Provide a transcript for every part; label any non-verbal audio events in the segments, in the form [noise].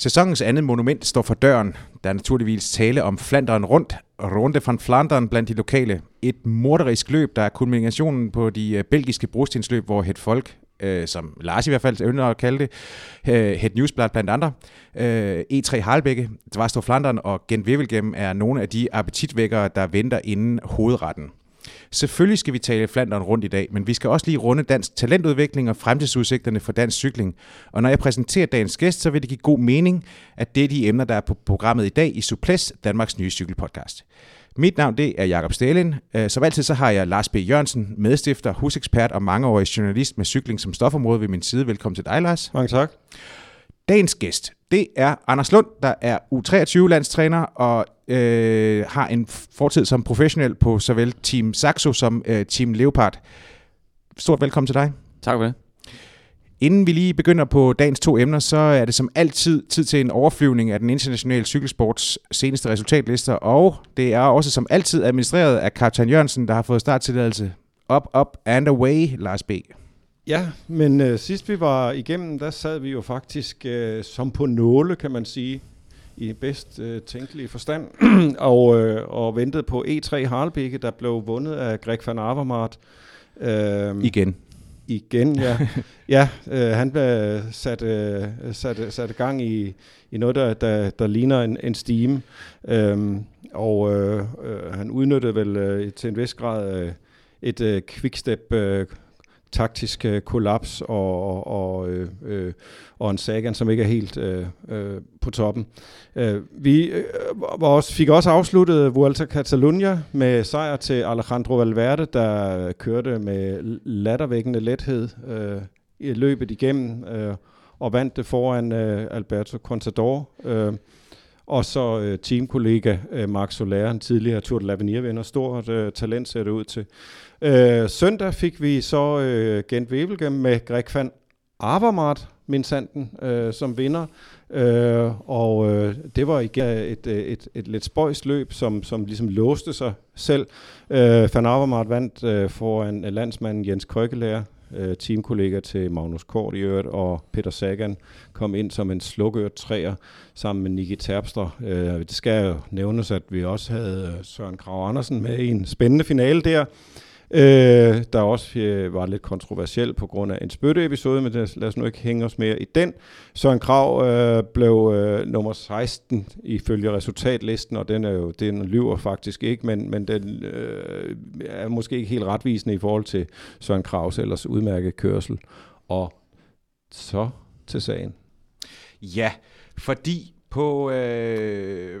Sæsonens andet monument står for døren. Der er naturligvis tale om Flanderen rundt, Runde van Flanderen blandt de lokale. Et morderisk løb, der er kulminationen på de øh, belgiske brostensløb, hvor het folk, øh, som Lars i hvert fald ønsker at kalde det, øh, het Newsblad blandt andre, øh, E3 Harlbække, Dvarstor Flandern og Gent Wevelgem er nogle af de appetitvækkere, der venter inden hovedretten. Selvfølgelig skal vi tale Flandern rundt i dag, men vi skal også lige runde dansk talentudvikling og fremtidsudsigterne for dansk cykling. Og når jeg præsenterer dagens gæst, så vil det give god mening, at det er de emner, der er på programmet i dag i Suples, Danmarks nye cykelpodcast. Mit navn det er Jakob Stalin. Øh, som altid så har jeg Lars B. Jørgensen, medstifter, husekspert og mangeårig journalist med cykling som stofområde ved min side. Velkommen til dig, Lars. Mange tak. Dagens gæst, det er Anders Lund, der er U23-landstræner og øh, har en fortid som professionel på såvel Team Saxo som øh, Team Leopard. Stort velkommen til dig. Tak for det. Inden vi lige begynder på dagens to emner, så er det som altid tid til en overflyvning af den internationale cykelsports seneste resultatlister, og det er også som altid administreret af kaptajn Jørgensen, der har fået starttilladelse. Up, up and away, Lars B. Ja, men øh, sidst vi var igennem, der sad vi jo faktisk øh, som på nåle, kan man sige, i bedst øh, tænkelige forstand, [clears throat] og, øh, og ventede på E3 Harlbække, der blev vundet af Greg van Avermaet. Øh, igen. Igen, ja. [laughs] ja, øh, han blev sat, øh, sat, sat gang i, i noget, der, der, der ligner en, en steam, øh, og øh, øh, han udnyttede vel øh, til en vis grad øh, et øh, quickstep øh, taktisk øh, kollaps og, og, øh, øh, og en Sagan, som ikke er helt øh, øh, på toppen. Øh, vi øh, var også, fik også afsluttet Vuelta Catalunya med sejr til Alejandro Valverde, der kørte med lattervækkende lethed øh, i løbet igennem øh, og vandt det foran øh, Alberto Contador. Øh, og så øh, teamkollega øh, Mark Soler, en tidligere Tour de l'Avenir-vinder, stort øh, talent ser det ud til. Øh, søndag fik vi så øh, Gent Webelgem med Greg van Avermaet, min sanden, øh, som vinder. Øh, og øh, det var igen et, et, et, et lidt spøjst løb, som, som ligesom låste sig selv. Øh, van Avermaet vandt øh, foran øh, landsmanden Jens Krøkkelager, øh, teamkollega til Magnus Kort i øvrigt, og Peter Sagan kom ind som en slukørt træer sammen med Niki Terpstra. Øh, det skal jo nævnes, at vi også havde øh, Søren Krav Andersen med i en spændende finale der øh, der også øh, var lidt kontroversiel på grund af en spytteepisode, men lad os nu ikke hænge os mere i den. Søren Krav øh, blev øh, nummer 16 ifølge resultatlisten, og den er jo den lyver faktisk ikke, men, men den øh, er måske ikke helt retvisende i forhold til Søren Kravs ellers udmærket kørsel. Og så til sagen. Ja, fordi på, øh,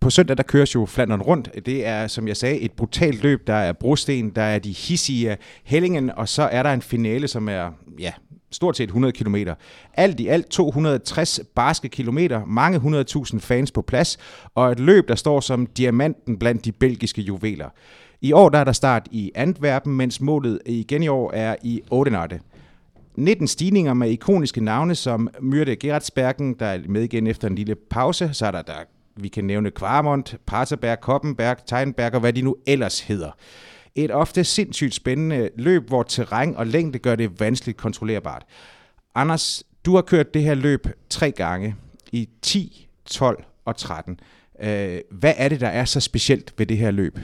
på søndag, der køres jo Flandern rundt. Det er, som jeg sagde, et brutalt løb. Der er brosten, der er de hissige Hellingen, og så er der en finale, som er, ja, stort set 100 km. Alt i alt 260 barske kilometer, mange 100.000 fans på plads, og et løb, der står som diamanten blandt de belgiske juveler. I år der er der start i Antwerpen, mens målet igen i år er i Odenarte. 19 stigninger med ikoniske navne som Myrte Gerardsbergen, der er med igen efter en lille pause. Så er der, der vi kan nævne Kvarmont, Paterberg, Koppenberg, Teinberg og hvad de nu ellers hedder. Et ofte sindssygt spændende løb, hvor terræn og længde gør det vanskeligt kontrollerbart. Anders, du har kørt det her løb tre gange i 10, 12 og 13. Øh, hvad er det, der er så specielt ved det her løb?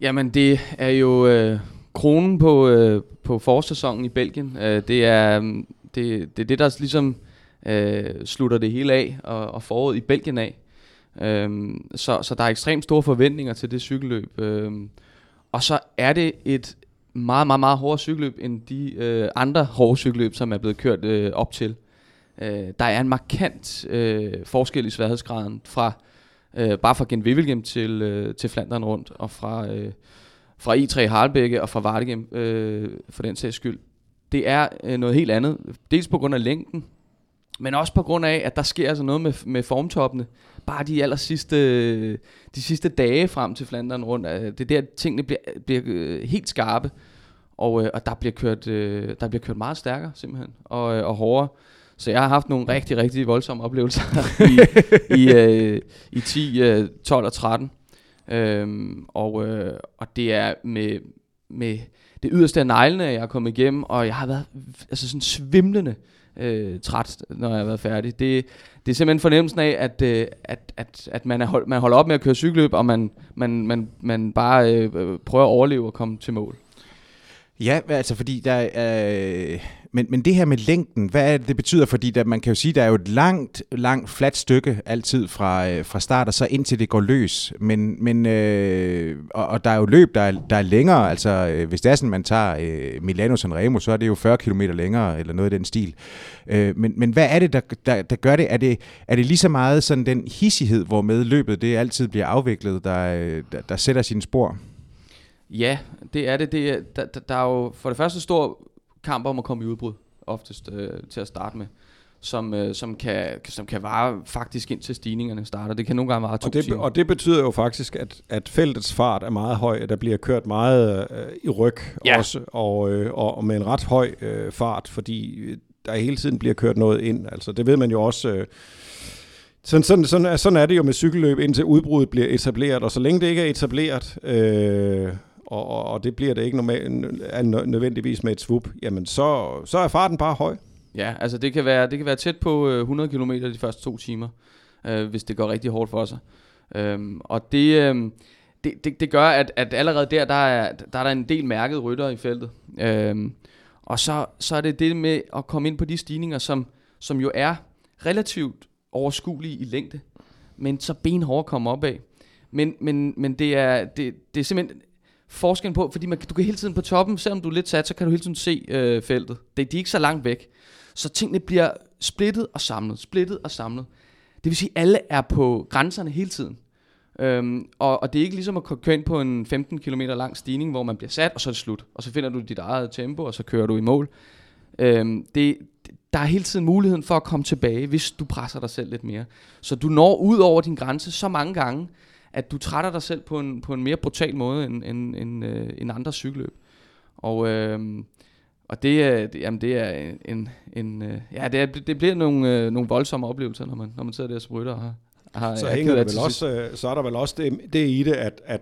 Jamen, det er jo øh, kronen på, øh, på forsæsonen i Belgien. Øh, det, er, mm, det, det er det, der ligesom øh, slutter det hele af, og, og foråret i Belgien af. Øh, så, så der er ekstremt store forventninger til det cykelløb. Øh, og så er det et meget, meget, meget hårdere cykelløb end de øh, andre hårde cykelløb, som er blevet kørt øh, op til. Øh, der er en markant øh, forskel i sværhedsgraden fra øh, bare fra Gent til, øh, til Flandern rundt, og fra, øh, fra I3 Harlbække og fra Vardegem øh, for den sags skyld. Det er øh, noget helt andet. Dels på grund af længden, men også på grund af, at der sker altså noget med, med formtoppene. Bare de aller sidste, de sidste dage frem til Flandern rundt. Øh, det er der, tingene bliver, bliver øh, helt skarpe. Og, øh, og der, bliver kørt, der bliver kørt meget stærkere simpelthen. Og, og hårdere. Så jeg har haft nogle rigtig, rigtig voldsomme oplevelser [laughs] i, i, i 10, 12 og 13. Øhm, og, og det er med, med det yderste af neglene, jeg er kommet igennem, og jeg har været altså sådan svimlende øh, træt, når jeg har været færdig. Det, det er simpelthen fornemmelsen af, at, øh, at, at, at man, er hold, man holder op med at køre cykelløb, og man, man, man, man bare øh, prøver at overleve og komme til mål. Ja, altså fordi der er... Øh, men, men det her med længden, hvad er det, det betyder? Fordi der, man kan jo sige, der er jo et langt, langt fladt stykke altid fra, øh, fra start og så indtil det går løs. Men, men, øh, og, og der er jo løb, der er, der er længere. Altså øh, hvis det er sådan, man tager øh, Milano Sanremo, så er det jo 40 km længere, eller noget i den stil. Øh, men, men hvad er det, der, der, der gør det? Er, det? er det lige så meget sådan den hissighed, hvor med løbet det altid bliver afviklet, der, øh, der, der sætter sine spor? Ja, det er det. det er, der, der, der er jo for det første stor kamp om at komme i udbrud, oftest øh, til at starte med som, øh, som, kan, som kan vare faktisk indtil stigningerne starter. Det kan nogle gange vare to og det, timer. Og det betyder jo faktisk, at, at feltets fart er meget høj, der bliver kørt meget øh, i ryg ja. også, og, øh, og med en ret høj øh, fart, fordi der hele tiden bliver kørt noget ind. Altså det ved man jo også... Øh, sådan, sådan, sådan, sådan er det jo med cykelløb, indtil udbruddet bliver etableret, og så længe det ikke er etableret, øh, og, og, og det bliver det ikke normalt, nødvendigvis med et swoop, jamen så, så er farten bare høj. Ja, altså det kan være, det kan være tæt på øh, 100 km de første to timer, øh, hvis det går rigtig hårdt for sig. Øhm, og det, øh, det, det, det gør, at, at allerede der, der er, der er der en del mærket rytter i feltet. Øhm, og så, så er det det med at komme ind på de stigninger, som, som jo er relativt overskuelige i længde, men så benhårdt komme op af. Men, men, men det, er, det, det er simpelthen forskellen på, fordi man, du kan hele tiden på toppen, selvom du er lidt sat, så kan du hele tiden se øh, feltet. Det, de er ikke så langt væk. Så tingene bliver splittet og samlet, splittet og samlet. Det vil sige, at alle er på grænserne hele tiden. Øhm, og, og det er ikke ligesom at køre ind på en 15 km lang stigning, hvor man bliver sat, og så er det slut. Og så finder du dit eget tempo, og så kører du i mål. Øhm, det, der er hele tiden muligheden for at komme tilbage, hvis du presser dig selv lidt mere. Så du når ud over din grænse så mange gange, at du trætter dig selv på en, på en mere brutal måde end, end, end, øh, end andre cykelløb. Og, øh, og det, er, det, jamen det er en, en øh, ja, det, er, det bliver nogle, øh, nogle voldsomme oplevelser, når man, når man sidder der som rytter og har, har så, hænger det vel også, øh, så er der vel også det, det i det, at, at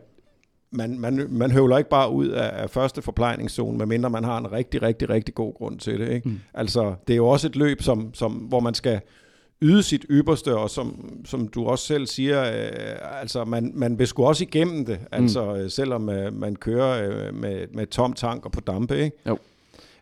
man, man, man høvler ikke bare ud af, af første forplejningszone, medmindre man har en rigtig, rigtig, rigtig god grund til det. Ikke? Mm. Altså, det er jo også et løb, som, som, hvor man skal yde sit ypperste, og som, som du også selv siger, øh, altså man, man vil sgu også igennem det, mm. altså øh, selvom øh, man kører øh, med, med tom tank og på dampe, ikke? Jo.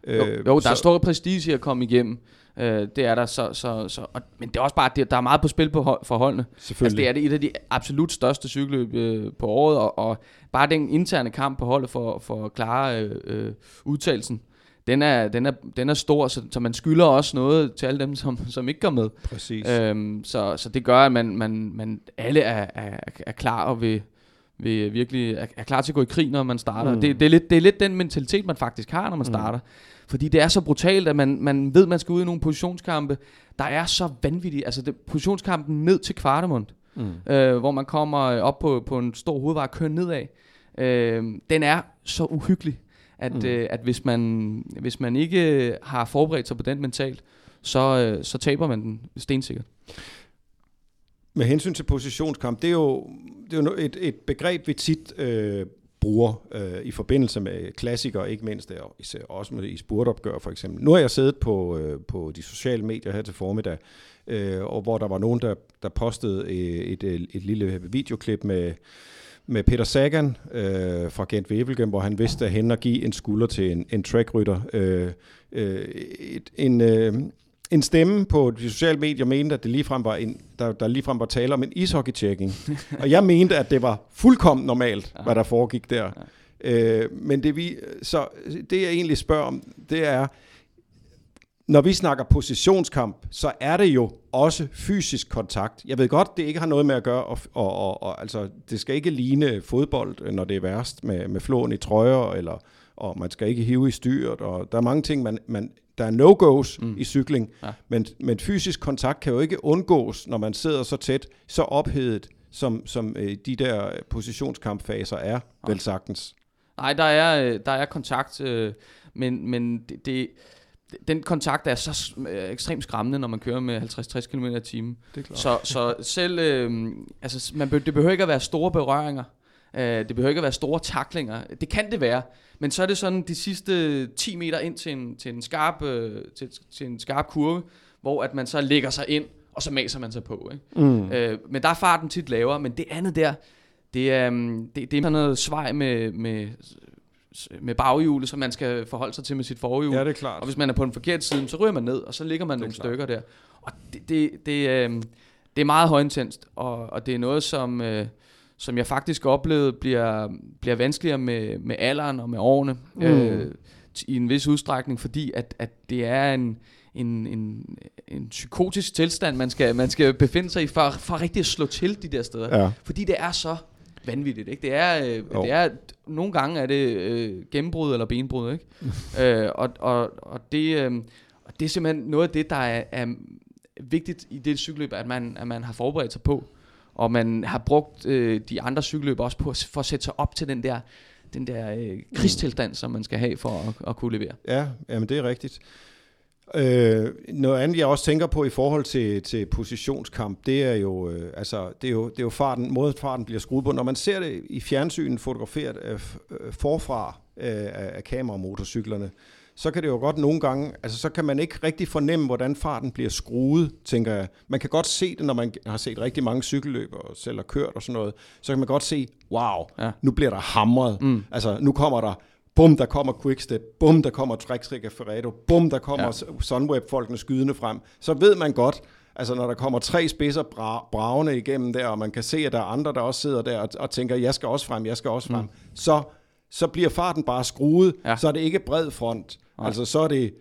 Øh, jo, jo der så, er stor prestige i at komme igennem. Øh, det er der så, så, så og, men det er også bare det, der er meget på spil på hold, for holdene. Altså det er det et af de absolut største cykelløb øh, på året og, og bare den interne kamp på holdet for for at klare øh, øh, udtalelsen den er, den er, den er stor, så, så man skylder også noget til alle dem, som, som ikke går med. Præcis. Øhm, så, så det gør, at man, man, man alle er, er, er klar og vil, vil virkelig er, er klar til at gå i krig, når man starter. Mm. Det, det, er lidt, det er lidt den mentalitet, man faktisk har, når man mm. starter. Fordi det er så brutalt, at man, man ved, man skal ud i nogle positionskampe, der er så vanvittige. Altså det, positionskampen ned til Kvartemund, mm. øh, hvor man kommer op på, på en stor hovedvej og kører nedad. Øh, den er så uhyggelig at, mm. øh, at hvis, man, hvis man ikke har forberedt sig på den mentalt, så, øh, så taber man den stensikkert. Med hensyn til positionskamp, det er jo, det er jo et, et begreb, vi tit øh, bruger øh, i forbindelse med klassikere, ikke mindst og især også med i spurtopgør for eksempel. Nu har jeg siddet på, øh, på de sociale medier her til formiddag, øh, og hvor der var nogen, der, der postede et, et, et lille videoklip med med Peter Sagan øh, fra Gent Wevelgem, hvor han vidste at hen og give en skulder til en, en trackrytter. Øh, øh, et, en, øh, en stemme på de sociale medier mente, at det ligefrem var en, der, der ligefrem var tale om en ishockey-checking. og jeg mente, at det var fuldkommen normalt, ja. hvad der foregik der. Ja. Øh, men det, vi, så det jeg egentlig spørger om, det er, når vi snakker positionskamp, så er det jo også fysisk kontakt. Jeg ved godt, det ikke har noget med at gøre, og, og, og, og altså, det skal ikke ligne fodbold, når det er værst med, med flåen i trøjer, eller, og man skal ikke hive i styret, og der er mange ting, man, man, der er no-goes mm. i cykling, ja. men, men fysisk kontakt kan jo ikke undgås, når man sidder så tæt, så ophedet, som, som øh, de der positionskampfaser er, ja. vel sagtens. Nej, der er, øh, der er kontakt, øh, men, men det, det den kontakt er så øh, ekstremt skræmmende, når man kører med 50-60 km i timen. Så, så selv, øh, altså, man be, det behøver ikke at være store berøringer. Uh, det behøver ikke at være store taklinger. Det kan det være, men så er det sådan de sidste 10 meter ind til en, til en, skarp, uh, til, til en skarp kurve, hvor at man så lægger sig ind, og så maser man sig på. Ikke? Mm. Uh, men der er farten tit lavere, men det andet der, det er, um, det, det er sådan noget svej med, med med baghjulet, som man skal forholde sig til med sit forhjul. Ja, det er klart. Og hvis man er på den forkerte side, så ryger man ned, og så ligger man nogle klart. stykker der. Og det, det, det, øh, det er meget højintenst, og, og det er noget, som, øh, som jeg faktisk oplevede bliver, bliver vanskeligere med, med alderen og med årene. Mm. Øh, i en vis udstrækning, fordi at, at det er en, en, en, en psykotisk tilstand, man skal, man skal befinde sig i, for, for rigtig at slå til de der steder. Ja. Fordi det er så vanvittigt, ikke? Det er, øh, det er nogle gange er det øh, gennembrud eller benbrud, ikke? [laughs] øh, og, og, og, det, øh, og det er simpelthen noget af det, der er, er vigtigt i det cykelløb, at man, at man har forberedt sig på, og man har brugt øh, de andre cykelløb også på, for at sætte sig op til den der den der øh, krigstilstand, som man skal have for at, at kunne levere. Ja, jamen det er rigtigt. Øh, noget andet, jeg også tænker på i forhold til, til positionskamp, det er jo, øh, altså, det er jo, det er jo farten, måden farten bliver skruet på. Når man ser det i fjernsynet fotograferet øh, forfra øh, af, af kameramotorcyklerne, så kan det jo godt nogle gange, altså så kan man ikke rigtig fornemme, hvordan farten bliver skruet, tænker jeg. Man kan godt se det, når man har set rigtig mange cykelløb og selv har kørt og sådan noget, så kan man godt se, wow, ja. nu bliver der hamret. Mm. Altså nu kommer der bum, der kommer Quickstep, bum, der kommer Trexric af Ferrero, bum, der kommer ja. Sunweb-folkene skydende frem, så ved man godt, altså når der kommer tre spidser bra- bravende igennem der, og man kan se, at der er andre, der også sidder der og, og tænker, jeg skal også frem, jeg skal også frem, mm. så, så bliver farten bare skruet, ja. så er det ikke bred front. Ja. Altså så er det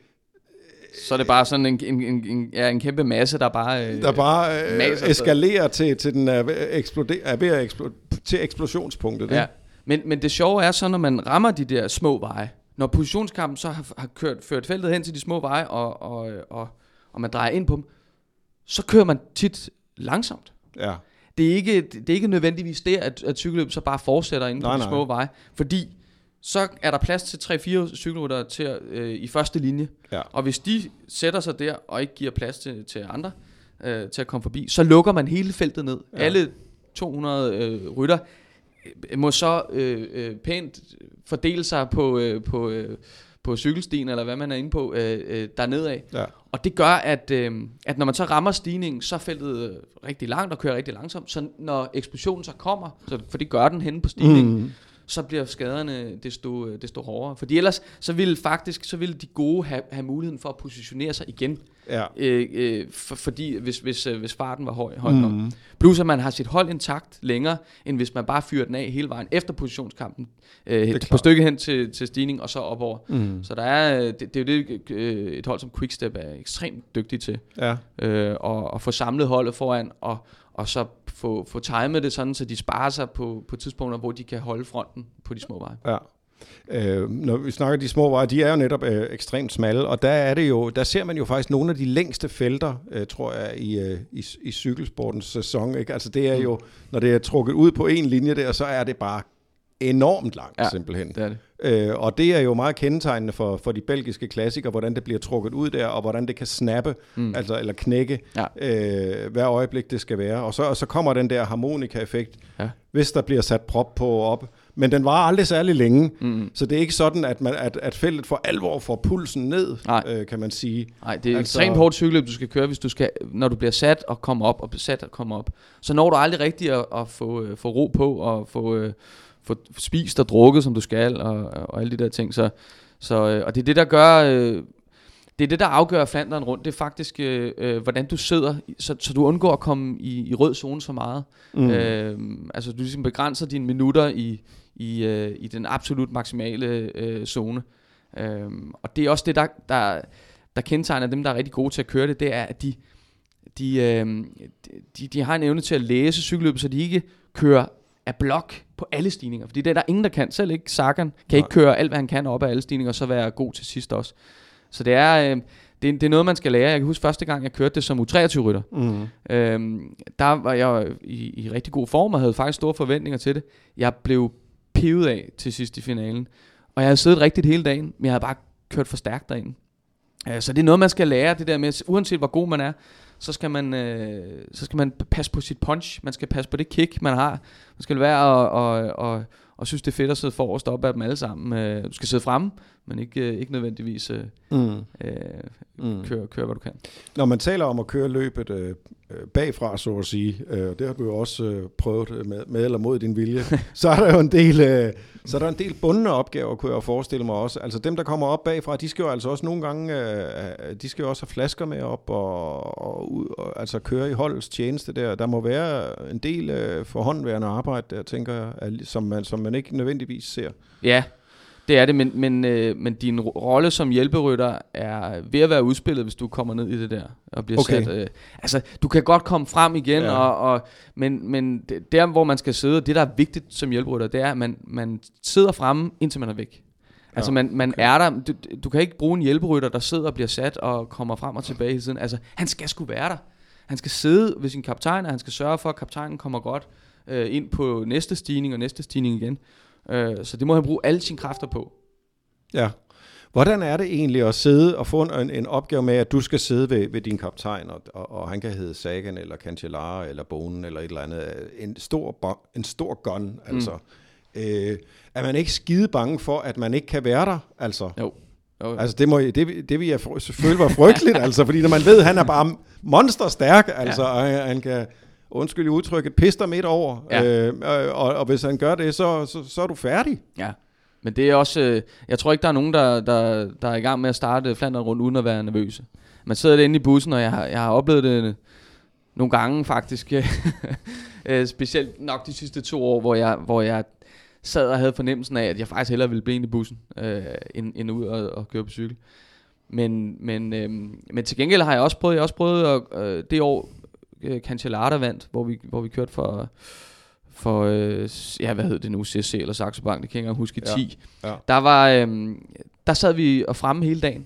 så er det bare sådan en, en, en, en, ja, en kæmpe masse, der bare øh, Der bare øh, eskalerer til, til den er ved at, er ved at ekspl- til eksplosionspunktet. Ja. Men, men det sjove er så, når man rammer de der små veje, når positionskampen så har, har kørt, ført feltet hen til de små veje, og, og, og, og man drejer ind på dem, så kører man tit langsomt. Ja. Det er ikke, det er ikke nødvendigvis det, at, at cykelløb så bare fortsætter inden nej, på de nej. små veje, fordi så er der plads til 3-4 cykelryttere til, øh, i første linje. Ja. Og hvis de sætter sig der, og ikke giver plads til, til andre øh, til at komme forbi, så lukker man hele feltet ned. Ja. Alle 200 øh, rytter må så øh, øh, pænt fordele sig på, øh, på, øh, på cykelstien, eller hvad man er inde på, øh, øh, dernede af. Ja. Og det gør, at, øh, at når man så rammer stigningen, så er feltet rigtig langt og kører rigtig langsomt. Så når eksplosionen så kommer, så, for det gør den henne på stigningen, mm så bliver skaderne desto, desto hårdere. Fordi ellers, så ville faktisk, så ville de gode have, have muligheden for at positionere sig igen. Ja. Øh, øh, for, fordi hvis, hvis, øh, hvis farten var høj, høj mm. nok. Mhm. Plus at man har sit hold intakt længere, end hvis man bare fyrer den af hele vejen efter positionskampen. Øh, på stykket hen til, til stigning og så opover. Mm. Så der er, det, det er jo det, øh, et hold som Quickstep er ekstremt dygtig til. Ja. Øh, og, og få samlet holdet foran og, og så få, få timet det sådan, så de sparer sig på, på tidspunkter, hvor de kan holde fronten på de små veje. Ja. Øh, når vi snakker de små veje, de er jo netop øh, ekstremt smalle, og der er det jo, der ser man jo faktisk nogle af de længste felter, øh, tror jeg, i, øh, i, i cykelsportens sæson. Ikke? Altså det er jo, mm. når det er trukket ud på en linje der, så er det bare enormt langt ja, simpelthen. det er det. Øh, og det er jo meget kendetegnende for, for de belgiske klassikere, hvordan det bliver trukket ud der, og hvordan det kan snappe, mm. altså, eller knække, ja. øh, hver øjeblik det skal være. Og så, og så kommer den der harmonika-effekt, ja. hvis der bliver sat prop på op. Men den var aldrig særlig længe, mm. så det er ikke sådan, at, man, at, at feltet for alvor får pulsen ned, øh, kan man sige. Nej, det er altså, ekstremt hårdt cykelløb, du skal køre, hvis du skal, når du bliver sat og kommer op, og sat og kommer op. Så når du aldrig rigtig at, at få, uh, få ro på, og få... Uh, få spist og drukket, som du skal, og, og alle de der ting. Så, så, øh, og det er det, der gør... Øh, det er det, der afgør Flanderen rundt. Det er faktisk, øh, øh, hvordan du sidder, så, så du undgår at komme i, i rød zone så meget. Mm. Øh, altså, du ligesom begrænser dine minutter i, i, øh, i den absolut maksimale øh, zone. Øh, og det er også det, der, der, der kendetegner dem, der er rigtig gode til at køre det, det er, at de, de, øh, de, de har en evne til at læse cykelløbet, så de ikke kører af blok på alle stigninger. Fordi det er der ingen, der kan. Selv ikke Sagan kan Nej. ikke køre alt, hvad han kan op af alle stigninger, og så være god til sidst også. Så det er, øh, det, det er noget, man skal lære. Jeg kan huske første gang, jeg kørte det som U23-rytter. Mm. Øhm, der var jeg i, i rigtig god form, og havde faktisk store forventninger til det. Jeg blev pivet af til sidst i finalen. Og jeg havde siddet rigtigt hele dagen, men jeg havde bare kørt for stærkt derinde. Øh, så det er noget, man skal lære, det der med, uanset hvor god man er, så skal man, øh, så skal man passe på sit punch, man skal passe på det kick, man har. Man skal være og, og, og, og synes, det er fedt at sidde forrest op af dem alle sammen. Øh, du skal sidde fremme, men ikke, øh, ikke nødvendigvis øh, mm. Øh, mm. Køre, køre, hvad du kan. Når man taler om at køre løbet øh, øh bagfra, så at sige, øh, det har du jo også øh, prøvet med, med eller mod din vilje, [laughs] så er der jo en del, øh, så er der en del bundne opgaver, kunne jeg forestille mig også. Altså dem, der kommer op bagfra, de skal jo altså også nogle gange, øh, de skal jo også have flasker med op og, og, og, og altså køre i holdets tjeneste der. Der må være en del øh, forhåndværende arbejde der, tænker jeg, som man, som man ikke nødvendigvis ser. Ja, det er det, men, men, øh, men din rolle som hjælperytter er ved at være udspillet, hvis du kommer ned i det der og bliver okay. sat. Øh, altså, du kan godt komme frem igen, ja. og, og, men, men der, hvor man skal sidde, det der er vigtigt som hjælperytter, det er, at man, man sidder fremme, indtil man er væk. Altså, man, man okay. er der. Du, du kan ikke bruge en hjælperytter, der sidder og bliver sat og kommer frem og tilbage hele tiden. Altså, han skal sgu være der. Han skal sidde ved sin kaptajn, og han skal sørge for, at kaptajnen kommer godt øh, ind på næste stigning og næste stigning igen. Øh, så det må han bruge alle sine kræfter på. Ja. Hvordan er det egentlig at sidde og få en, en opgave med, at du skal sidde ved, ved din kaptajn, og, og, og han kan hedde Sagan, eller Cancellara, eller Bonen, eller et eller andet. En stor, en stor gun, mm. altså. Øh, er man ikke skide bange for, at man ikke kan være der? Altså, jo. jo. Altså, det, må, det, det vil jeg selvfølgelig være frygteligt, [laughs] altså, fordi når man ved, at han er bare monsterstærk, altså, ja. og han kan undskyld i udtrykket, pister midt over. Ja. Øh, og, og hvis han gør det, så, så, så er du færdig. Ja. Men det er også, øh, jeg tror ikke, der er nogen, der, der, der er i gang med at starte Flandern rundt, uden at være nervøse. Man sidder inde i bussen, og jeg har, jeg har oplevet det nogle gange faktisk. [laughs] øh, specielt nok de sidste to år, hvor jeg, hvor jeg sad og havde fornemmelsen af, at jeg faktisk hellere ville blive inde i bussen, øh, end, end ud og, og køre på cykel. Men, men, øh, men til gengæld har jeg også prøvet, jeg har også prøvet at, øh, det år, øh, Cancellara vandt, hvor vi, hvor vi kørte for, for øh, ja, hvad hed det nu, CSC eller Saxo Bank, det kan jeg ikke engang huske, 10. Ja. Ja. Der, var, øh, der sad vi og fremme hele dagen.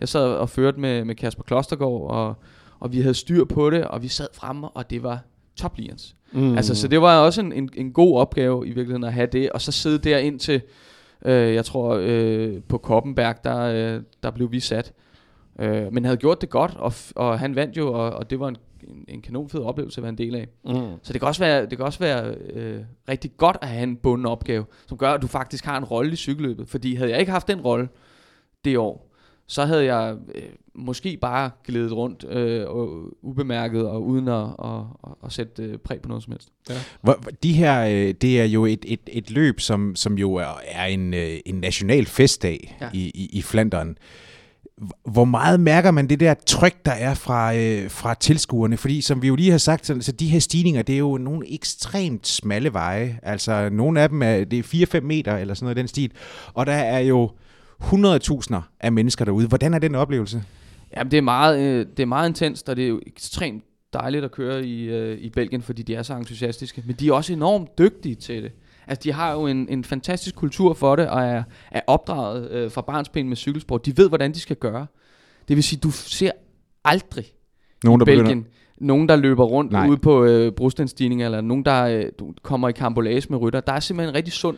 Jeg sad og førte med, med Kasper Klostergaard, og, og vi havde styr på det, og vi sad fremme, og det var toplians. Mm. Altså, så det var også en, en, en god opgave i virkeligheden at have det, og så sidde der ind til, øh, jeg tror øh, på Koppenberg, der, øh, der blev vi sat. Øh, men havde gjort det godt, og, og han vandt jo, og, og det var en en, en kanonfed oplevelse at være en del af. Mm. Så det kan også være, det kan også være øh, rigtig godt at have en bunden opgave, som gør, at du faktisk har en rolle i cykelløbet. Fordi havde jeg ikke haft den rolle det år, så havde jeg øh, måske bare glædet rundt øh, og ubemærket og uden at, at, at, at sætte øh, præg på noget som helst. Ja. Hvor, de her, øh, det er jo et, et, et løb, som, som jo er, er en, øh, en national festdag ja. i, i, i Flandern hvor meget mærker man det der tryk, der er fra, øh, fra tilskuerne? Fordi som vi jo lige har sagt, så, så de her stigninger, det er jo nogle ekstremt smalle veje. Altså nogle af dem er, det er 4-5 meter eller sådan noget den stil. Og der er jo 100.000 af mennesker derude. Hvordan er den oplevelse? Jamen det er meget, øh, det er meget intenst, og det er jo ekstremt dejligt at køre i, øh, i Belgien, fordi de er så entusiastiske. Men de er også enormt dygtige til det. Altså, de har jo en, en fantastisk kultur for det, og er, er opdraget øh, fra barnsben med cykelsport. De ved, hvordan de skal gøre. Det vil sige, du ser aldrig nogen, der Belgien, begynder... nogen, der løber rundt Nej. ude på øh, brostensstigninger, eller nogen, der øh, kommer i kambolage med rytter. Der er simpelthen en rigtig sund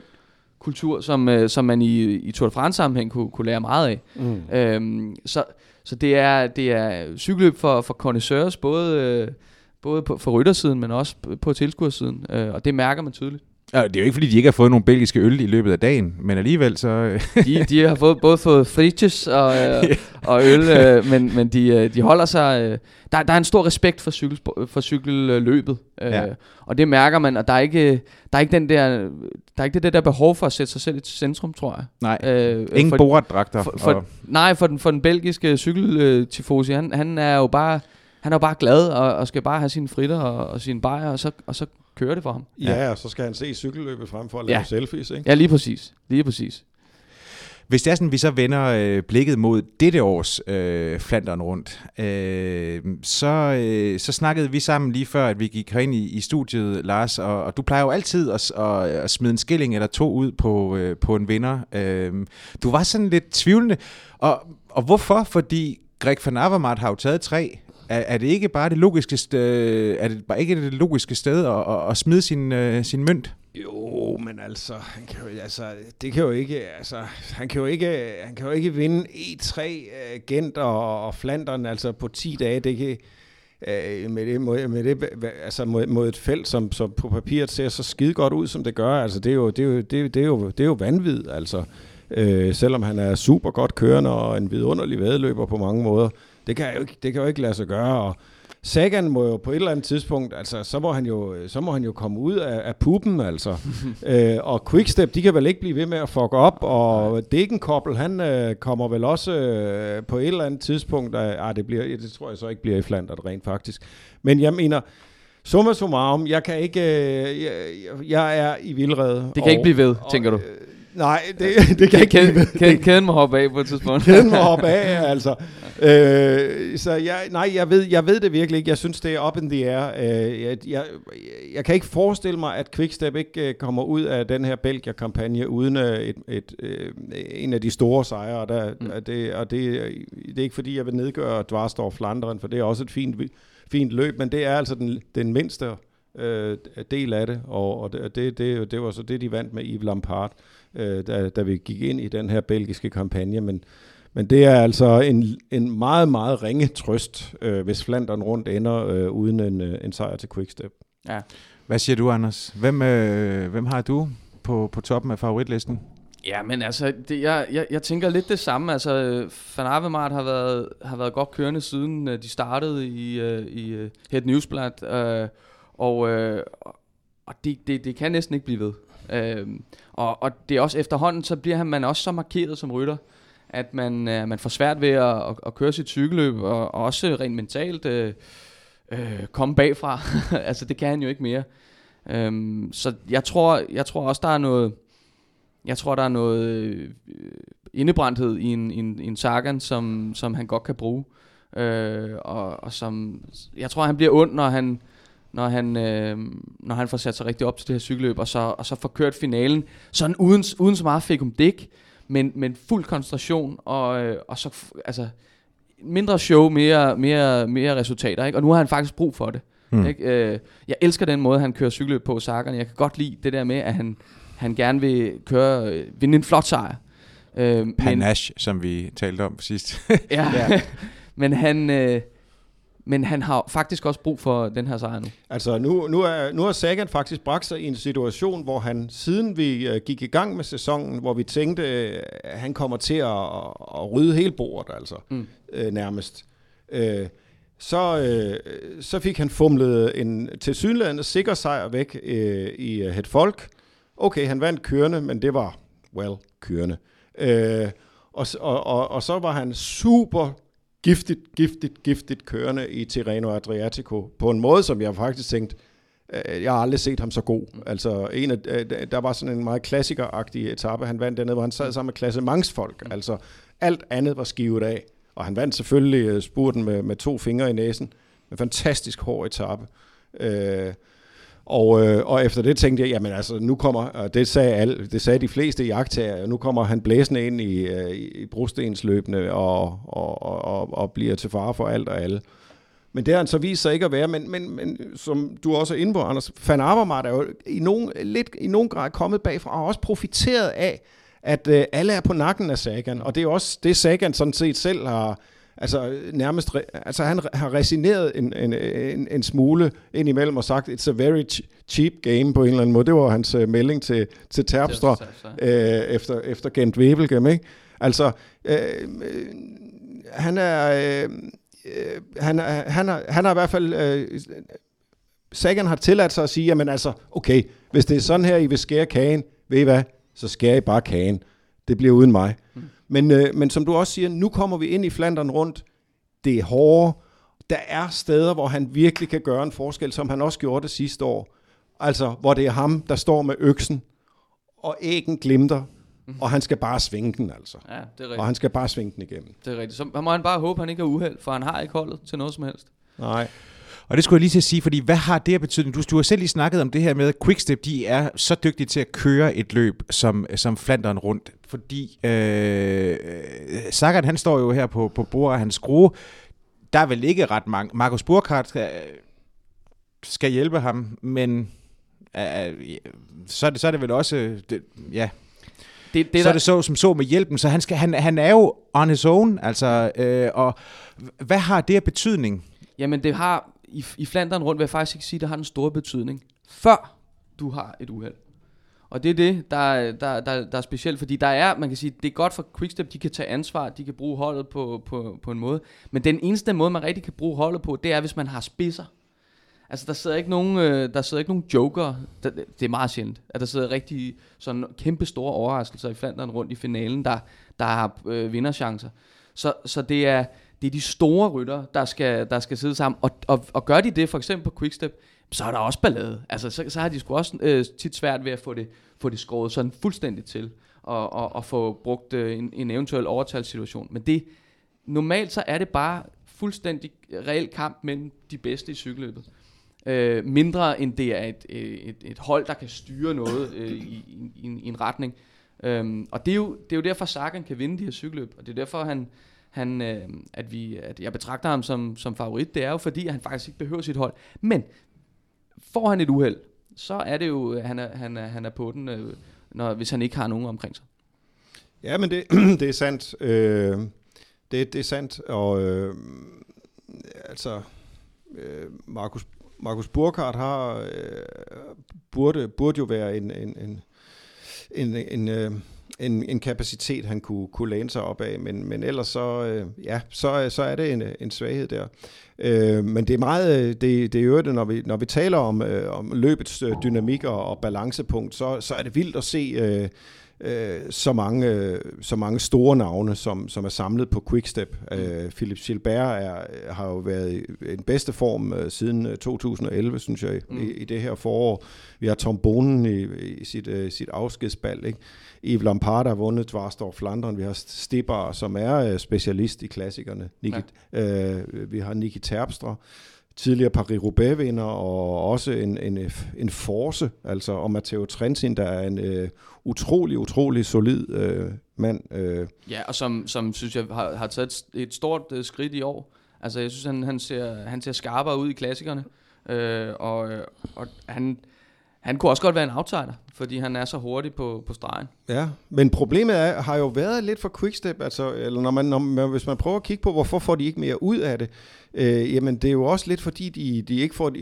kultur, som, øh, som man i, i Tour de France sammenhæng kunne, kunne lære meget af. Mm. Øhm, så så det, er, det er cykelløb for, for connoisseurs, både, øh, både på, for ryttersiden, men også på, på tilskuersiden. Øh, og det mærker man tydeligt. Ja, det er jo ikke, fordi de ikke har fået nogle belgiske øl i løbet af dagen, men alligevel så... Øh, de, de har fået, både fået frites og, øh, [laughs] og øl, øh, men, men de, øh, de holder sig... Øh, der, der er en stor respekt for, cykel, for cykelløbet, øh, ja. og det mærker man, og der er ikke, der er ikke den der, der er ikke det der behov for at sætte sig selv i centrum, tror jeg. Nej, øh, ingen boratdragter. For, for, og... Nej, for den, for den belgiske cykeltifosi, han, han er jo bare han er jo bare glad og, og skal bare have sine fritter og, og sine bajer, og så, og så kører det for ham. Ja, og så skal han se cykelløbet frem for at lave ja. selfies, ikke? Ja, lige præcis. Lige præcis. Hvis det er sådan, vi så vender øh, blikket mod dette års øh, Flandern rundt, øh, så, øh, så snakkede vi sammen lige før, at vi gik herind i, i studiet, Lars, og, og du plejer jo altid at, at, at smide en skilling eller to ud på, øh, på en vinder. Øh, du var sådan lidt tvivlende, og, og hvorfor? Fordi Greg van Avermaet har jo taget tre, er, er det ikke bare det logiske sted, øh, er det bare ikke det logiske sted at, at, at smide sin, uh, sin mønt? Jo, men altså, han kan jo, altså, det kan jo ikke, altså, han kan jo ikke, han kan jo ikke vinde E3 uh, øh, Gent og, og Flandern, altså på 10 dage, det kan, med, det, med, med det, altså mod, mod et felt, som, som på papiret ser så skide godt ud, som det gør. Altså, det er jo, det er jo, det er, det er jo, det er jo vanvid, altså. Øh, selvom han er super godt kørende og en vidunderlig vedløber på mange måder. Det kan, jo ikke, det kan jo ikke lade sig gøre, og Sagan må jo på et eller andet tidspunkt, altså så må han jo, så må han jo komme ud af, af puppen, altså. [laughs] øh, og Quickstep, de kan vel ikke blive ved med at fuck op, og Degenkoppel, han øh, kommer vel også øh, på et eller andet tidspunkt, af, ah, det, bliver, det tror jeg så ikke bliver i Flandert rent faktisk. Men jeg mener, summa summarum, jeg kan ikke, øh, jeg, jeg er i vildrede. Det kan og, ikke blive ved, tænker du? Øh, Nej, det, [laughs] det kan ikke kæden, kæden, kæden må hoppe af på et tidspunkt. Kæden må hoppe [laughs] af, altså. Øh, så jeg, nej, jeg ved, jeg ved det virkelig ikke. Jeg synes, det er up in the air. Øh, jeg, jeg, jeg kan ikke forestille mig, at Quickstep ikke øh, kommer ud af den her Belgier-kampagne uden øh, et, et, øh, en af de store sejre. Der, mm. det, og det, det er ikke fordi, jeg vil nedgøre Dvarstorff Flanderen, for det er også et fint, fint løb, men det er altså den, den mindste øh, del af det, og, og det, det, det, det var så det, de vandt med Yves Lampard øh, da, da vi gik ind i den her belgiske kampagne, men, men det er altså en, en meget, meget ringe trøst, øh, hvis Flandern rundt ender øh, uden en, øh, en sejr til Quickstep. Ja. Hvad siger du, Anders? Hvem, øh, hvem har du på, på toppen af favoritlisten? Ja, men altså, det, jeg, jeg, jeg tænker lidt det samme. Altså, Van Avermaet har været, har været godt kørende siden uh, de startede i, uh, i uh, Head Newsblad, uh, og, uh, og det, det, det kan næsten ikke blive ved. Øhm, og, og det er også efterhånden, så bliver man også så markeret som rytter, at man, øh, man får svært ved at, at, at køre sit cykelløb, og, og også rent mentalt øh, øh, komme bagfra. [laughs] altså det kan han jo ikke mere. Øhm, så jeg tror, jeg tror også, der er noget, jeg tror, der er noget øh, indebrændthed i en, en, en Sagan, som, som han godt kan bruge. Øh, og, og som, jeg tror, han bliver ond, når han, når han, øh, når han får sat sig rigtig op til det her cykelløb, og så, og så får kørt finalen, sådan uden, uden så meget fik om dæk, men, men fuld koncentration, og, øh, og så altså, mindre show, mere, mere, mere resultater, ikke? og nu har han faktisk brug for det. Mm. Ikke? Øh, jeg elsker den måde, han kører cykelløb på, Sagan. Jeg kan godt lide det der med, at han, han gerne vil køre, øh, vinde en flot sejr. Øh, Panache, men, som vi talte om sidst. ja, [laughs] ja. [laughs] men han... Øh, men han har faktisk også brug for den her sejr nu. Altså nu, nu, er, nu har Sagan faktisk bragt sig i en situation, hvor han, siden vi uh, gik i gang med sæsonen, hvor vi tænkte, at uh, han kommer til at, at rydde hele bordet, altså mm. uh, nærmest. Uh, så, uh, så fik han fumlet en tilsyneladende sikker sejr væk uh, i uh, Het Folk. Okay, han vandt kørende, men det var, well, kørende. Uh, og, og, og, og så var han super giftigt, giftigt, giftigt kørende i Tirreno Adriatico, på en måde, som jeg faktisk tænkte, øh, jeg har aldrig set ham så god. Mm. Altså, en af, øh, der var sådan en meget klassikeragtig etape, han vandt dernede, hvor han sad sammen med klassementsfolk. Mm. Altså, alt andet var skivet af. Og han vandt selvfølgelig øh, spurten med, med to fingre i næsen. En fantastisk hård etape. Øh, og, øh, og efter det tænkte jeg, jamen altså, nu kommer, og det sagde, alle, det sagde de fleste jagttager, nu kommer han blæsende ind i, øh, i brostensløbende og, og, og, og bliver til fare for alt og alle. Men det har han så vist sig ikke at være, men, men, men som du også er inde på, Anders, Van Avermaet er jo i nogen, lidt i nogen grad kommet bagfra, og har også profiteret af, at øh, alle er på nakken af Sagan, og det er jo også det, Sagan sådan set selv har, altså nærmest, altså han har resigneret en, en, en, en smule ind imellem og sagt, it's a very cheap game på en eller anden måde. Det var hans uh, melding til, til Terpstra uh, efter, efter Gent Wevelgem, ikke? Altså, uh, han er... Uh, han, han, har, han har i hvert fald... Uh, Sagan har tilladt sig at sige, jamen altså, okay, hvis det er sådan her, I vil skære kagen, ved I hvad, så skærer I bare kagen. Det bliver uden mig. Mm. Men, øh, men som du også siger, nu kommer vi ind i Flandern rundt. Det er hårde. Der er steder, hvor han virkelig kan gøre en forskel, som han også gjorde det sidste år. Altså, hvor det er ham, der står med øksen, og æggen glimter, og han skal bare svinge den, altså. Ja, det er rigtigt. Og han skal bare svinge den igennem. Det er rigtigt. Så må han bare håbe, at han ikke er uheld, for han har ikke holdet til noget som helst. Nej. Og det skulle jeg lige til at sige, fordi hvad har det her betydning? Du, du har selv lige snakket om det her med, at Quickstep de er så dygtige til at køre et løb som, som Flanderen rundt. Fordi øh, Sagan, han står jo her på, på bordet af hans skrue. Der er vel ikke ret mange. Markus Burkhardt skal, skal hjælpe ham, men øh, så, er det, så er det vel også... Det, ja, det, det så der... er det så som så med hjælpen, så han, skal, han, han er jo on his own, altså, øh, og hvad har det af betydning? Jamen det har, i, i Flandern rundt vil jeg faktisk ikke sige, at det har den store betydning, før du har et uheld. Og det er det, der, der, der, der er specielt, fordi der er, man kan sige, det er godt for Quickstep, de kan tage ansvar, de kan bruge holdet på, på, på en måde. Men den eneste måde, man rigtig kan bruge holdet på, det er, hvis man har spidser. Altså, der sidder ikke nogen, øh, der sidder ikke nogen joker. Der, det er meget sjældent, at der sidder rigtig sådan kæmpe store overraskelser i Flandern rundt i finalen, der, der har øh, vinderchancer. Så, så det er, det er de store rytter, der skal, der skal sidde sammen. Og, og, og gør de det, for eksempel på Quickstep, så er der også ballade. Altså, så, så har de sgu også øh, tit svært ved at få det, få det skåret sådan fuldstændigt til, og, og, og få brugt øh, en, en eventuel overtalssituation. Men det, normalt så er det bare fuldstændig reel kamp mellem de bedste i cykelløbet. Øh, mindre end det er et, øh, et, et hold, der kan styre noget øh, i, i, i, i en retning. Øhm, og det er, jo, det er jo derfor, Sagan kan vinde de her cykelløb, og det er derfor, han, han, øh, at, vi, at jeg betragter ham som, som favorit. Det er jo fordi, at han faktisk ikke behøver sit hold. Men får han et uheld, så er det jo, øh, han er, han er, han er på den, øh, når, hvis han ikke har nogen omkring sig. Ja, men det, [clears throat] det er sandt. Øh, det, det er sandt, og øh, altså, øh, Markus, Markus Burkhardt har, øh, burde, burde jo være en, en, en, en, en, øh, en, en kapacitet, han kunne, kunne læne sig op af, men, men ellers så, øh, ja, så, så er det en, en svaghed der. Øh, men det er meget, øh, det, det er jo det, når vi, når vi taler om, øh, om løbets øh, dynamik og, og balancepunkt, så, så er det vildt at se øh, øh, så, mange, øh, så mange store navne, som, som er samlet på Quickstep. Mm. Øh, Philip Gilbert er, har jo været i en bedste form øh, siden 2011, øh, synes jeg, mm. i, i det her forår. Vi har Tom Bonen i, i sit, øh, sit afskedsbald, ikke? Yves Lampard har vundet Dvarsdorf Flandern. Vi har Stibar, som er øh, specialist i klassikerne. Niki, ja. øh, vi har Niki Terpstra, tidligere Paris-Roubaix-vinder, og også en, en, en force, altså og Matteo Trentin, der er en øh, utrolig, utrolig solid øh, mand. Øh. Ja, og som, som synes jeg har, har taget et, et stort øh, skridt i år. Altså jeg synes, han, han, ser, han ser skarpere ud i klassikerne, øh, og, øh, og han han kunne også godt være en outsider, fordi han er så hurtig på, på stregen. Ja, men problemet er, har jo været lidt for quickstep, altså, eller når man, når man, hvis man prøver at kigge på, hvorfor får de ikke mere ud af det, øh, jamen det er jo også lidt fordi, de, de ikke får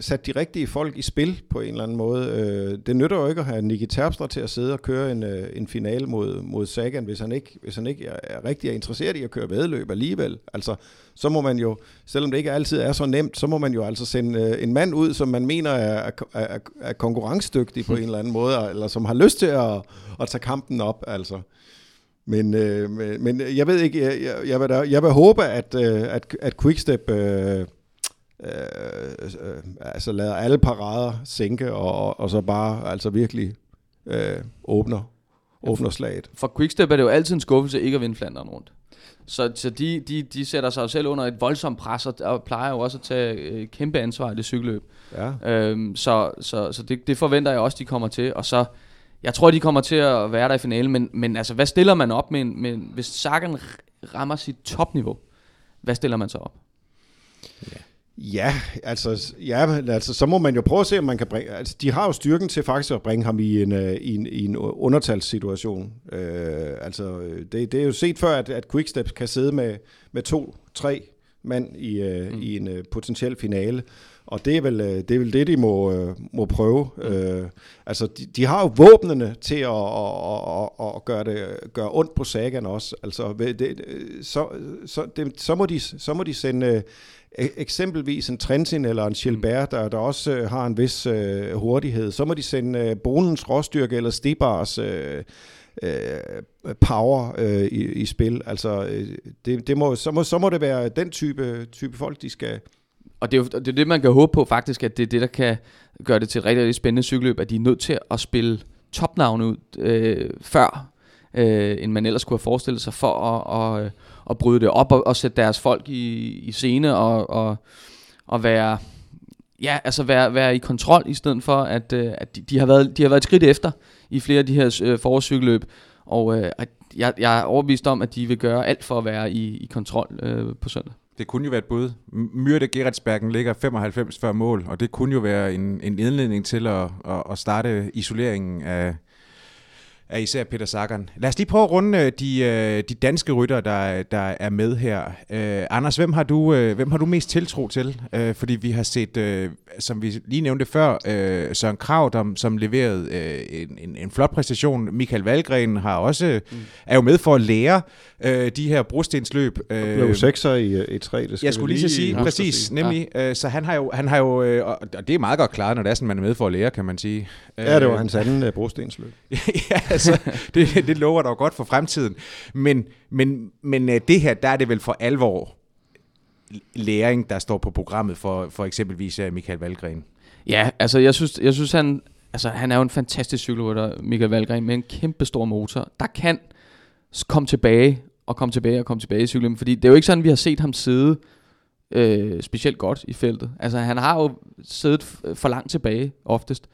sat de rigtige folk i spil på en eller anden måde. Øh, det nytter jo ikke at have Nicky Terpstra til at sidde og køre en, øh, en finale mod, mod Sagan, hvis han, ikke, hvis han ikke er, er rigtig interesseret i at køre vedløb alligevel. Altså, så må man jo, selvom det ikke altid er så nemt, så må man jo altså sende øh, en mand ud, som man mener er, er, er, er konkurrencedygtig på en eller anden måde, eller som har lyst til at, at tage kampen op, altså. Men, øh, men jeg ved ikke, jeg, jeg, jeg, vil, da, jeg vil håbe, at, øh, at, at Quickstep øh, øh, øh, altså lader alle parader sænke, og, og så bare altså virkelig øh, åbner, åbner slaget. For Quickstep er det jo altid en skuffelse ikke at vinde Flandern rundt. Så, så de, de, de sætter sig selv under et voldsomt pres, og, og plejer jo også at tage øh, kæmpe ansvar i det cykelløb. Ja. Øhm, så så, så det, det forventer jeg også, de kommer til. Og så, jeg tror, de kommer til at være der i finalen, men, men altså, hvad stiller man op med, med hvis Sagan rammer sit topniveau? Hvad stiller man så op? Ja. Altså, ja, altså, så må man jo prøve at se, om man kan bringe... Altså, de har jo styrken til faktisk at bringe ham i en, uh, i en, i en undertalssituation. Uh, altså, det, det er jo set før, at, at Quickstep kan sidde med, med to, tre mand i, uh, mm. i en uh, potentiel finale. Og det er vel det, er vel det de må, uh, må prøve. Mm. Uh, altså, de, de har jo våbnene til at, at, at, at gøre, det, gøre ondt på Sagan også. Altså, det, så, så, det, så, må de, så må de sende E-, eksempelvis en Trentin eller en Gilbert, der, der også øh, har en vis øh, hurtighed, så må de sende øh, Bonens råstyrke eller Stibars øh, øh, power øh, i, i spil. Altså, øh, det, det må, så, må, så må det være den type, type folk, de skal... Og det er jo det, er det, man kan håbe på faktisk, at det er det, der kan gøre det til et rigtig, rigtig spændende cykelløb, at de er nødt til at spille topnavne ud øh, før, øh, end man ellers kunne have forestillet sig for at, at, at bryde det op og, og sætte deres folk i, i scene og, og, og være, ja, altså være, være i kontrol i stedet for, at, øh, at de, de, har været, de har været et skridt efter i flere af de her øh, forårscykelløb. Og øh, jeg, jeg er overbevist om, at de vil gøre alt for at være i, i kontrol øh, på søndag. Det kunne jo være et bud. Myrte Geretsbergen ligger 95 før mål, og det kunne jo være en, en indledning til at, at, at starte isoleringen af, af især Peter Sagan. Lad os lige prøve at runde øh, de, øh, de danske rytter, der, der er med her. Uh, Anders, hvem har, du, uh, hvem har du mest tiltro til? Uh, fordi vi har set, uh, som vi lige nævnte før, uh, Søren Krav, der, som leverede uh, en, en, en flot præstation. Michael Valgren har også, mm. er jo med for at lære uh, de her brostensløb. Uh, blev sekser i E3, det skal Jeg skulle lige så sige, præcis, sige. nemlig. Ja. Uh, så han har jo, han har jo uh, og det er meget godt klaret, når det er sådan, man er med for at lære, kan man sige. Ja, det var hans anden uh, brostensløb. [laughs] ja, altså, det, det lover dog godt for fremtiden. Men, men, men øh, det her, der er det vel for alvor læring, der står på programmet for, for eksempelvis øh, Michael Valgren. Ja, altså jeg synes, jeg synes han, altså, han er jo en fantastisk cykelrytter, Michael Valgren, med en kæmpe stor motor, der kan komme tilbage og komme tilbage og komme tilbage i cyklen. Fordi det er jo ikke sådan, vi har set ham sidde øh, specielt godt i feltet. Altså han har jo siddet for langt tilbage oftest.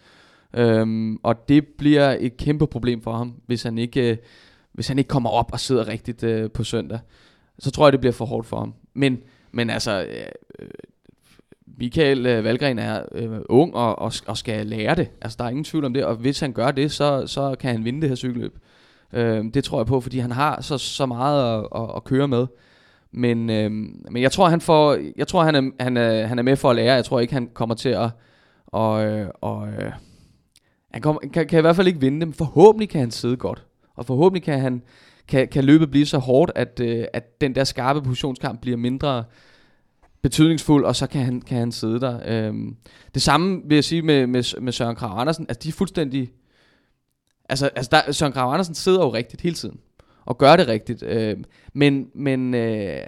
Øhm, og det bliver et kæmpe problem for ham, hvis han ikke, øh, hvis han ikke kommer op og sidder rigtigt øh, på søndag. Så tror jeg, det bliver for hårdt for ham. Men, men altså, øh, øh, Michael øh, Valgren er øh, ung og, og, og skal lære det. Altså, der er ingen tvivl om det. Og hvis han gør det, så, så kan han vinde det her cykelløb. Øh, det tror jeg på, fordi han har så, så meget at, at, at køre med. Men, øh, men jeg tror, han får, jeg tror, han er, han, er, han er med for at lære. Jeg tror ikke, han kommer til at, og, øh, og, øh, han kan, kan i hvert fald ikke vinde dem. Forhåbentlig kan han sidde godt. Og forhåbentlig kan, han, kan, kan løbet blive så hårdt, at, øh, at den der skarpe positionskamp bliver mindre betydningsfuld, og så kan han, kan han sidde der. Øhm, det samme vil jeg sige med, med, med Søren Krav Andersen. Altså, de er fuldstændig... Altså, altså der, Søren Krav Andersen sidder jo rigtigt hele tiden, og gør det rigtigt. Øh, men, men, øh,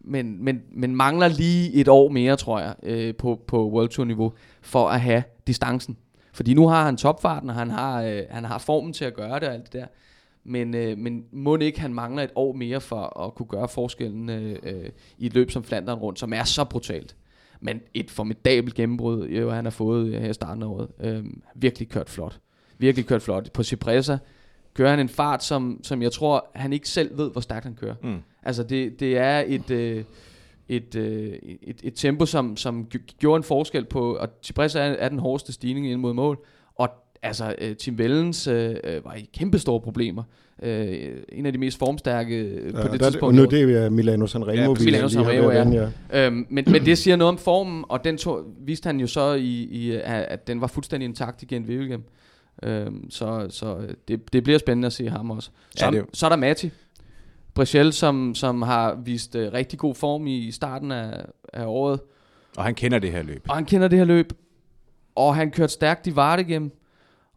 men, men, men mangler lige et år mere, tror jeg, øh, på, på World Tour niveau, for at have distancen. Fordi nu har han topfarten, og han har, øh, han har formen til at gøre det og alt det der. Men, øh, men må ikke han mangler et år mere for at kunne gøre forskellen øh, øh, i et løb som Flandern rundt, som er så brutalt. Men et formidabelt gennembrud, jo, han har fået her i starten af året. Øh, virkelig kørt flot. Virkelig kørt flot. På Cipressa kører han en fart, som, som jeg tror, han ikke selv ved, hvor stærkt han kører. Mm. Altså det, det er et... Øh, et, øh, et, et tempo, som, som gjorde en forskel på, og Cipressa er, er den hårdeste stigning ind mod mål, og altså øh, Tim Vellens øh, øh var i kæmpe store problemer. Øh, en af de mest formstærke øh, ja, på det der, tidspunkt. Og nu det er Milano Sanremo. Ja, Milano Sanremo, ja. ja. Øhm, men, men det siger noget om formen, og den to, viste han jo så i, i at den var fuldstændig intakt igen ved William. Øhm, så så det, det bliver spændende at se ham også. Så, ja, det så er der Mati, Brichel, som, som har vist uh, rigtig god form i starten af, af året. Og han kender det her løb. Og han kender det her løb. Og han kørte stærkt i Vardegem.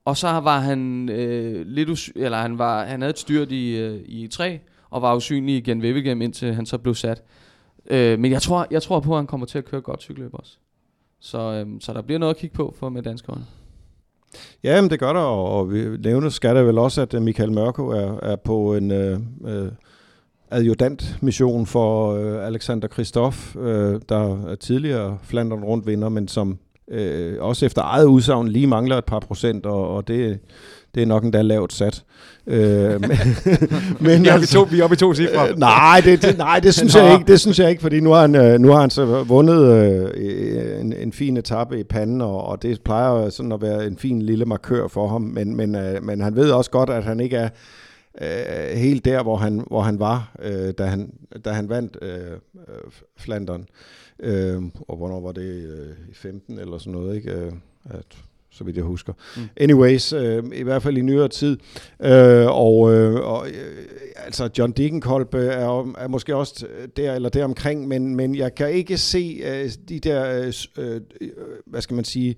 Og så var han øh, lidt usy- eller han var han havde et styrt i øh, i 3 og var usynlig igen Wevelgem indtil han så blev sat. Øh, men jeg tror jeg tror på at han kommer til at køre godt cykelløb også. Så øh, så der bliver noget at kigge på for med danskerne. Ja, men det gør der, og vi nævner skal der vel også, at øh, Michael Mørko er, er på en øh, øh, adjudant-mission for øh, Alexander Kristoff, øh, der er tidligere Flandern rundt vinder, men som øh, også efter eget udsagn lige mangler et par procent, og, og det, det er nok endda lavt sat. Øh, [laughs] men, [laughs] men vi, er altså, to, vi er oppe i to cifre. Øh, nej, det, det, nej, det [laughs] synes jeg ikke. Det synes jeg ikke, fordi nu har han, øh, nu har han så vundet øh, en, en fin etape i panden, og, og det plejer sådan at være en fin lille markør for ham, men, men, øh, men han ved også godt, at han ikke er øh, helt der, hvor han, hvor han var, øh, da, han, da han vandt øh, øh Flandern. Øh, og hvornår var det? Øh, I 15 eller sådan noget, ikke? Øh, at, så vidt jeg husker. Mm. Anyways, øh, i hvert fald i nyere tid. Øh, og øh, og øh, altså John Degenkolb er, er måske også der eller der omkring, men, men jeg kan ikke se øh, de der, øh, øh, hvad skal man sige,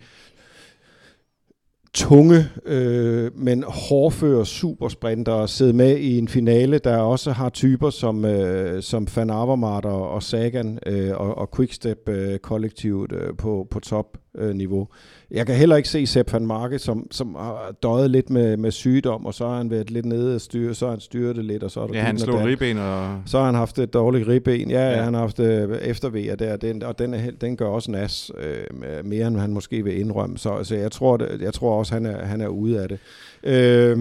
tunge, øh, men hårdføre supersprinter sidde med i en finale, der også har typer som, øh, som Van Avermaet og, og Sagan øh, og, og Quickstep-kollektivet øh, øh, på, på top-niveau. Øh, jeg kan heller ikke se Sepp van Marke, som, som har døjet lidt med, med sygdom, og så har han været lidt nede og styre, så har han styret det lidt, og så er der Ja, han slog ribben, og... Så har han haft et dårligt ribben. Ja, ja. han har haft øh, eftervejer der, den, og den, er, den gør også nas øh, mere, end han måske vil indrømme. Så, så jeg, tror, det, jeg tror også, han er, han er ude af det. Øh,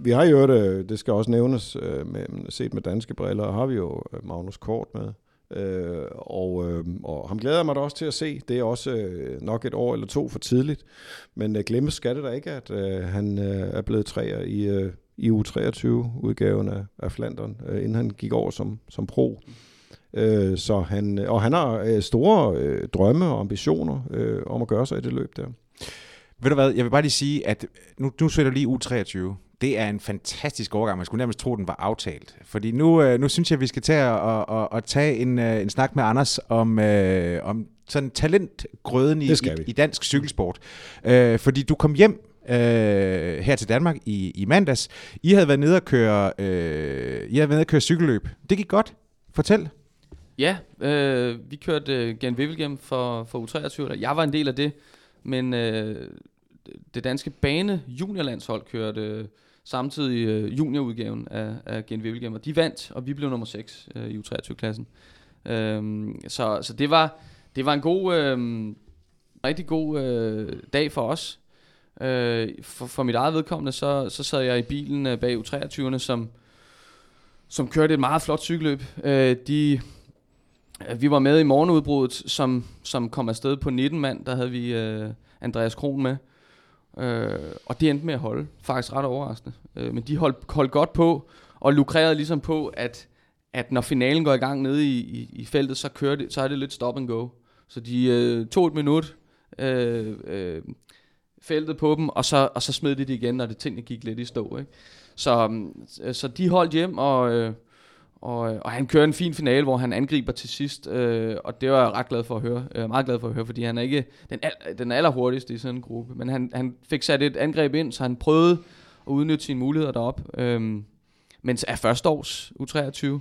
vi har jo det, det skal også nævnes, øh, med, set med danske briller, har vi jo Magnus Kort med. Øh, og, øh, og ham glæder jeg mig da også til at se. Det er også øh, nok et år eller to for tidligt. Men øh, glemmes skal det da ikke, at øh, han øh, er blevet træer i, øh, i U23-udgaven af, af Flandern, øh, inden han gik over som, som pro. Øh, så han, øh, og han har øh, store øh, drømme og ambitioner øh, om at gøre sig i det løb der. Ved du hvad, jeg vil bare lige sige, at nu, nu sætter lige U23. Det er en fantastisk overgang. Man skulle nærmest tro, den var aftalt. Fordi nu, øh, nu synes jeg, at vi skal tage og, og, og tage en, øh, en snak med Anders om, øh, om sådan talentgrøden i, i, i dansk cykelsport. Øh, fordi du kom hjem øh, her til Danmark i, i mandags. I havde været nede og køre, øh, I havde været nede og køre cykelløb. Det gik godt. Fortæl. Ja, øh, vi kørte øh, Gen Vivelgem for, for U23. Jeg var en del af det, men øh, det danske bane juniorlandshold kørte samtidig øh, juniorudgaven af, af Gen Vivelgem, og de vandt, og vi blev nummer 6 øh, i U23-klassen. Øhm, så, så det var det var en god, øh, rigtig god øh, dag for os. Øh, for, for mit eget vedkommende, så, så sad jeg i bilen øh, bag U23'erne, som, som kørte et meget flot cykelløb. Øh, de, øh, vi var med i morgenudbruddet, som, som kom afsted på 19 mand. Der havde vi øh, Andreas Kron med. Øh, og det endte med at holde. Faktisk ret overraskende. Øh, men de holdt, holdt godt på, og lukrerede ligesom på, at, at når finalen går i gang nede i, i, i feltet, så, kører det, så er det lidt stop and go. Så de øh, tog et minut, øh, øh, feltet på dem, og så, og så smed de det igen, når det tingene gik lidt i stå. Ikke? Så, øh, så de holdt hjem, og, øh, og, øh, og han kører en fin finale, hvor han angriber til sidst, øh, og det var jeg ret glad for at høre. Jeg er meget glad for at høre, fordi han er ikke den, al, den allerhurtigste i sådan en gruppe, men han, han fik sat et angreb ind, så han prøvede at udnytte sine muligheder derop. Øh, mens er første års U23,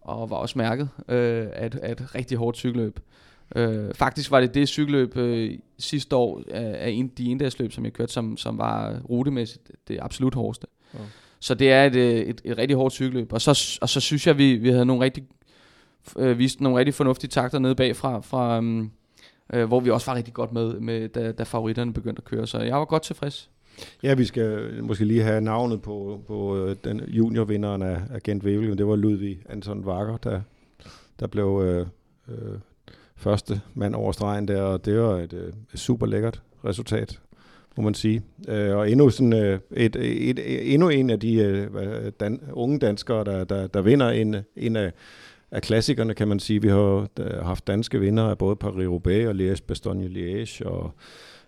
og var også mærket øh, at, at et rigtig hårdt cykelløb. Øh, faktisk var det det cykelløb øh, sidste år øh, af en, de endagsløb, som jeg kørte, som, som var rutemæssigt det absolut hårdeste. Ja. Så det er et, øh, et, et rigtig hårdt cykelløb. Og så, og så synes jeg, vi, vi havde nogle rigtig, øh, vist nogle rigtig fornuftige takter nede bagfra, fra, øhm, øh, hvor vi også var rigtig godt med, med da, da favoritterne begyndte at køre. Så jeg var godt tilfreds. Ja, vi skal måske lige have navnet på, på øh, den juniorvinderen af, af Gent Wevelgem. Det var Ludvig Anton Wacker, der, der blev øh, øh, første mand over stregen der, og det var et, øh, et super lækkert resultat, må man sige. Øh, og endnu, sådan, øh, et, et, et, endnu en af de øh, dan, unge danskere, der, der, der vinder en, en af, af klassikerne, kan man sige. Vi har øh, haft danske vinder af både Paris-Roubaix og Liège-Bastogne-Liège og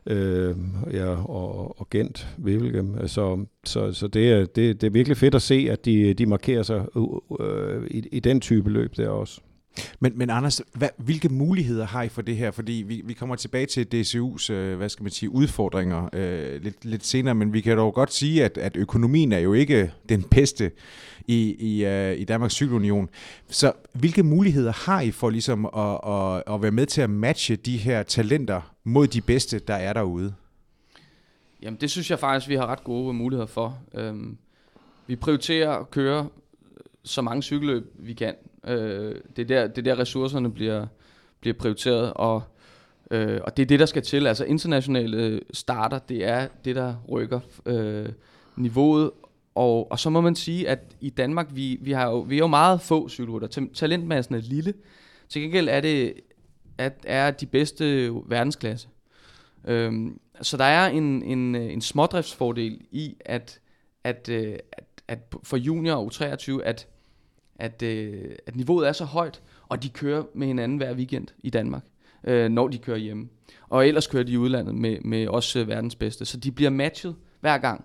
øh, ja, og, og Gent, Wevelgem. Så, så, så det, er, det, det er virkelig fedt at se, at de, de markerer sig øh, øh i, i den type løb der også. Men, men Anders, hvad, hvilke muligheder har I for det her? Fordi vi, vi kommer tilbage til DCU's øh, hvad skal man sige, udfordringer øh, lidt, lidt senere, men vi kan dog godt sige, at, at økonomien er jo ikke den bedste i, i, øh, i Danmarks Cykelunion. Så hvilke muligheder har I for ligesom at, at, at være med til at matche de her talenter mod de bedste, der er derude? Jamen det synes jeg faktisk, vi har ret gode muligheder for. Øhm, vi prioriterer at køre så mange cykelløb, vi kan. Øh, det, er der, det er der ressourcerne bliver, bliver prioriteret, og, øh, og det er det, der skal til. Altså internationale starter, det er det, der rykker øh, niveauet, og, og så må man sige, at i Danmark, vi, vi, har jo, vi er jo meget få cykelrytter. Talentmassen er lille. Til gengæld er det at, er de bedste verdensklasse. Øhm, så der er en, en, en smådriftsfordel i, at, at, øh, at, at for junior og U23, at at, øh, at niveauet er så højt, og de kører med hinanden hver weekend i Danmark, øh, når de kører hjemme. Og ellers kører de i udlandet med, med også øh, verdens bedste. Så de bliver matchet hver gang.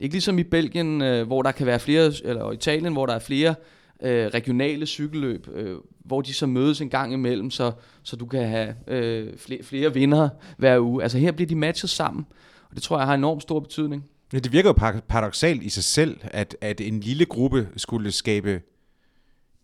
Ikke ligesom i Belgien, øh, hvor der kan være flere, eller Italien, hvor der er flere øh, regionale cykelløb, øh, hvor de så mødes en gang imellem, så, så du kan have øh, flere, flere vinder hver uge. Altså her bliver de matchet sammen, og det tror jeg har enormt stor betydning. Ja, det virker jo paradoxalt i sig selv, at, at en lille gruppe skulle skabe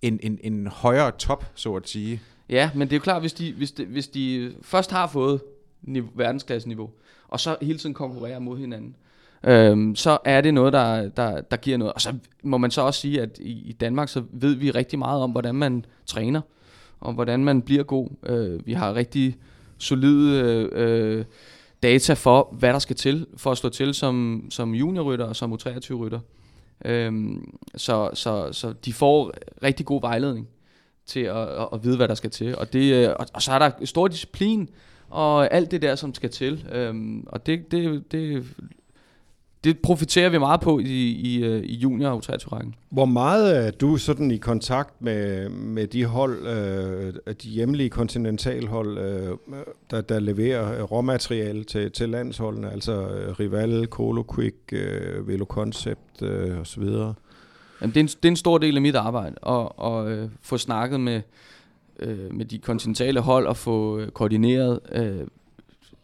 en, en, en højere top, så at sige. Ja, men det er jo klart, hvis de, hvis de, hvis de først har fået niveau, verdensklasseniveau, og så hele tiden konkurrerer mod hinanden, øhm, så er det noget, der, der, der giver noget. Og så må man så også sige, at i, i Danmark, så ved vi rigtig meget om, hvordan man træner, og hvordan man bliver god. Øh, vi har rigtig solide øh, øh, data for, hvad der skal til for at slå til som, som juniorrytter og som U23-rytter. Øhm, så, så, så de får rigtig god vejledning til at, at, at vide, hvad der skal til. Og, det, øh, og, og så er der stor disciplin og alt det der, som skal til. Øhm, og det, det, det det profiterer vi meget på i, i, øh, i junior- og 23 rækken Hvor meget er du sådan i kontakt med, med de hold, øh, de hjemlige kontinentalhold, øh, der, der leverer råmateriale til, til landsholdene, altså øh, Rival, Colo Quick, øh, Velo Concept øh, osv.? Jamen, det, er en, det er en stor del af mit arbejde, at, at øh, få snakket med, øh, med de kontinentale hold og få øh, koordineret øh,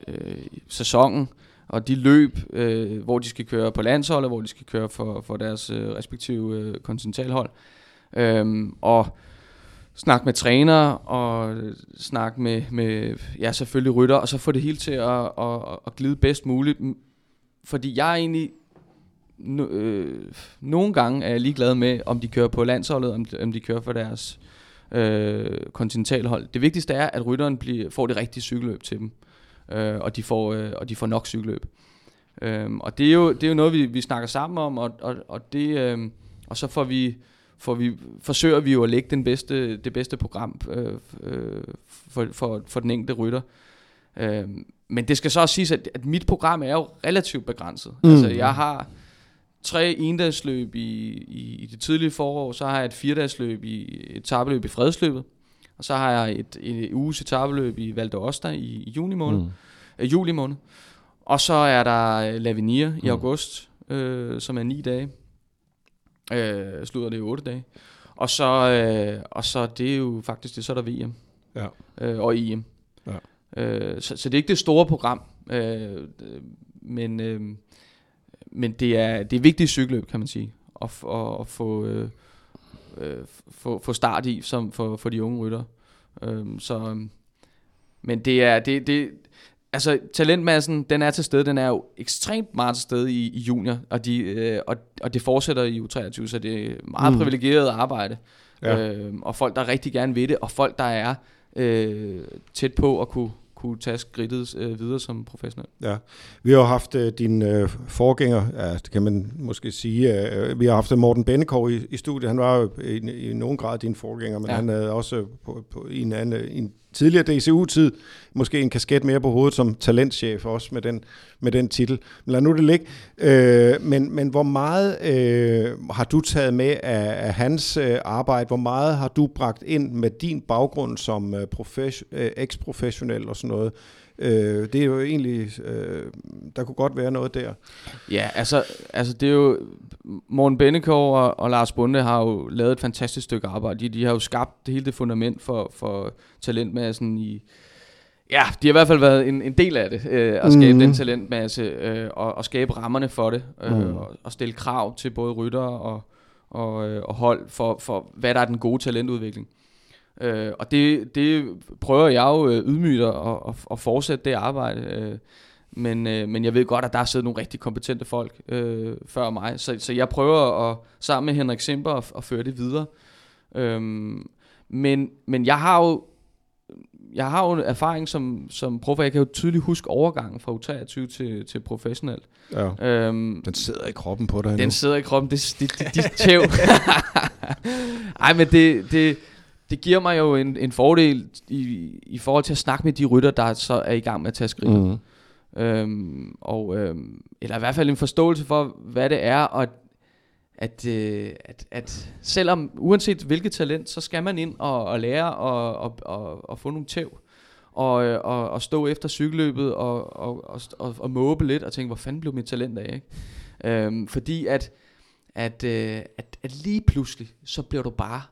øh, sæsonen og de løb, øh, hvor de skal køre på landsholdet, hvor de skal køre for, for deres øh, respektive øh, kontinentalhold. Øhm, og snakke med træner og snakke med, med ja, selvfølgelig rytter, og så få det hele til at, at, at glide bedst muligt. Fordi jeg er egentlig no, øh, nogle gange er jeg ligeglad med, om de kører på landsholdet, om, om de kører for deres øh, kontinentalhold. Det vigtigste er, at rytteren bliver, får det rigtige cykelløb til dem øh, og, de får, øh, og de får nok cykelløb. Øh, og det er jo, det er jo noget, vi, vi snakker sammen om, og, og, og, det, øh, og så får vi, får vi, forsøger vi jo at lægge den bedste, det bedste program øh, øh, for, for, for den enkelte rytter. Øh, men det skal så også siges, at, at mit program er jo relativt begrænset. Mm. Altså, jeg har tre endagsløb i, i, i det tidlige forår, så har jeg et firedagsløb i et tabeløb i fredsløbet, og så har jeg et, et uges etabeløb i Val d'Osta i, i juni måned, mm. øh, juli måned. Og så er der Lavinia mm. i august, øh, som er ni dage. Øh, slutter det i otte dage. Og så, øh, og så det er jo faktisk det, så er der VM. Ja. Øh, og EM. Ja. Øh, så, så det er ikke det store program. Øh, men, øh, men det er, det er vigtigt cykelløb, kan man sige. At, at, at få... Øh, øh, få, få start i som for, for de unge rytter. Øhm, så, men det er, det, det, altså talentmassen, den er til stede, den er jo ekstremt meget til stede i, i junior, og, de, øh, og, og det fortsætter i U23, så det er meget mm. privilegeret arbejde. Ja. Øhm, og folk, der rigtig gerne vil det, og folk, der er øh, tæt på at kunne, kunne tage skridtet øh, videre som professionel. Ja, vi har haft øh, din øh, forgænger, ja, det kan man måske sige, øh, vi har haft Morten Bennekov i, i studiet, han var jo i, i nogen grad din forgænger, men ja. han havde også på, på en, anden, en tidligere DCU-tid måske en kasket mere på hovedet som talentchef også med den, med den titel. Men lad nu det ligge. Øh, men, men hvor meget øh, har du taget med af, af hans øh, arbejde? Hvor meget har du bragt ind med din baggrund som øh, profes, øh, eksprofessionel og sådan noget? Øh, det er jo egentlig, øh, der kunne godt være noget der. Ja, altså, altså det er jo, Morten Bennekov og, og Lars Bunde har jo lavet et fantastisk stykke arbejde. De, de har jo skabt det hele det fundament for, for talentmassen i, Ja, de har i hvert fald været en, en del af det, øh, at skabe mm. den talentmasse, øh, og, og skabe rammerne for det, øh, mm. og, og stille krav til både ryttere og, og, øh, og hold for, for, hvad der er den gode talentudvikling. Øh, og det, det prøver jeg jo øh, ydmygt at, at, at fortsætte det arbejde. Øh, men, øh, men jeg ved godt, at der er siddet nogle rigtig kompetente folk øh, før mig. Så, så jeg prøver at, sammen med Henrik Simper at, at føre det videre. Øh, men, men jeg har jo jeg har jo en erfaring som, som prof, jeg kan jo tydeligt huske overgangen fra U23 til, til professionel. Ja. Øhm, den sidder i kroppen på dig Den nu. sidder i kroppen, det, det tæv. [laughs] Ej, men det, det, det giver mig jo en, en fordel i, i forhold til at snakke med de rytter, der så er i gang med at tage skridt. Mm. Øhm, og, øhm, eller i hvert fald en forståelse for, hvad det er, og at, øh, at, at selvom, uanset hvilket talent, så skal man ind og, og lære og, og, og, og få nogle tæv. Og, øh, og, og stå efter cykelløbet og, og, og, og, og måbe lidt og tænke, hvor fanden blev mit talent af? Ikke? Øhm, fordi at, at, øh, at, at lige pludselig, så bliver du bare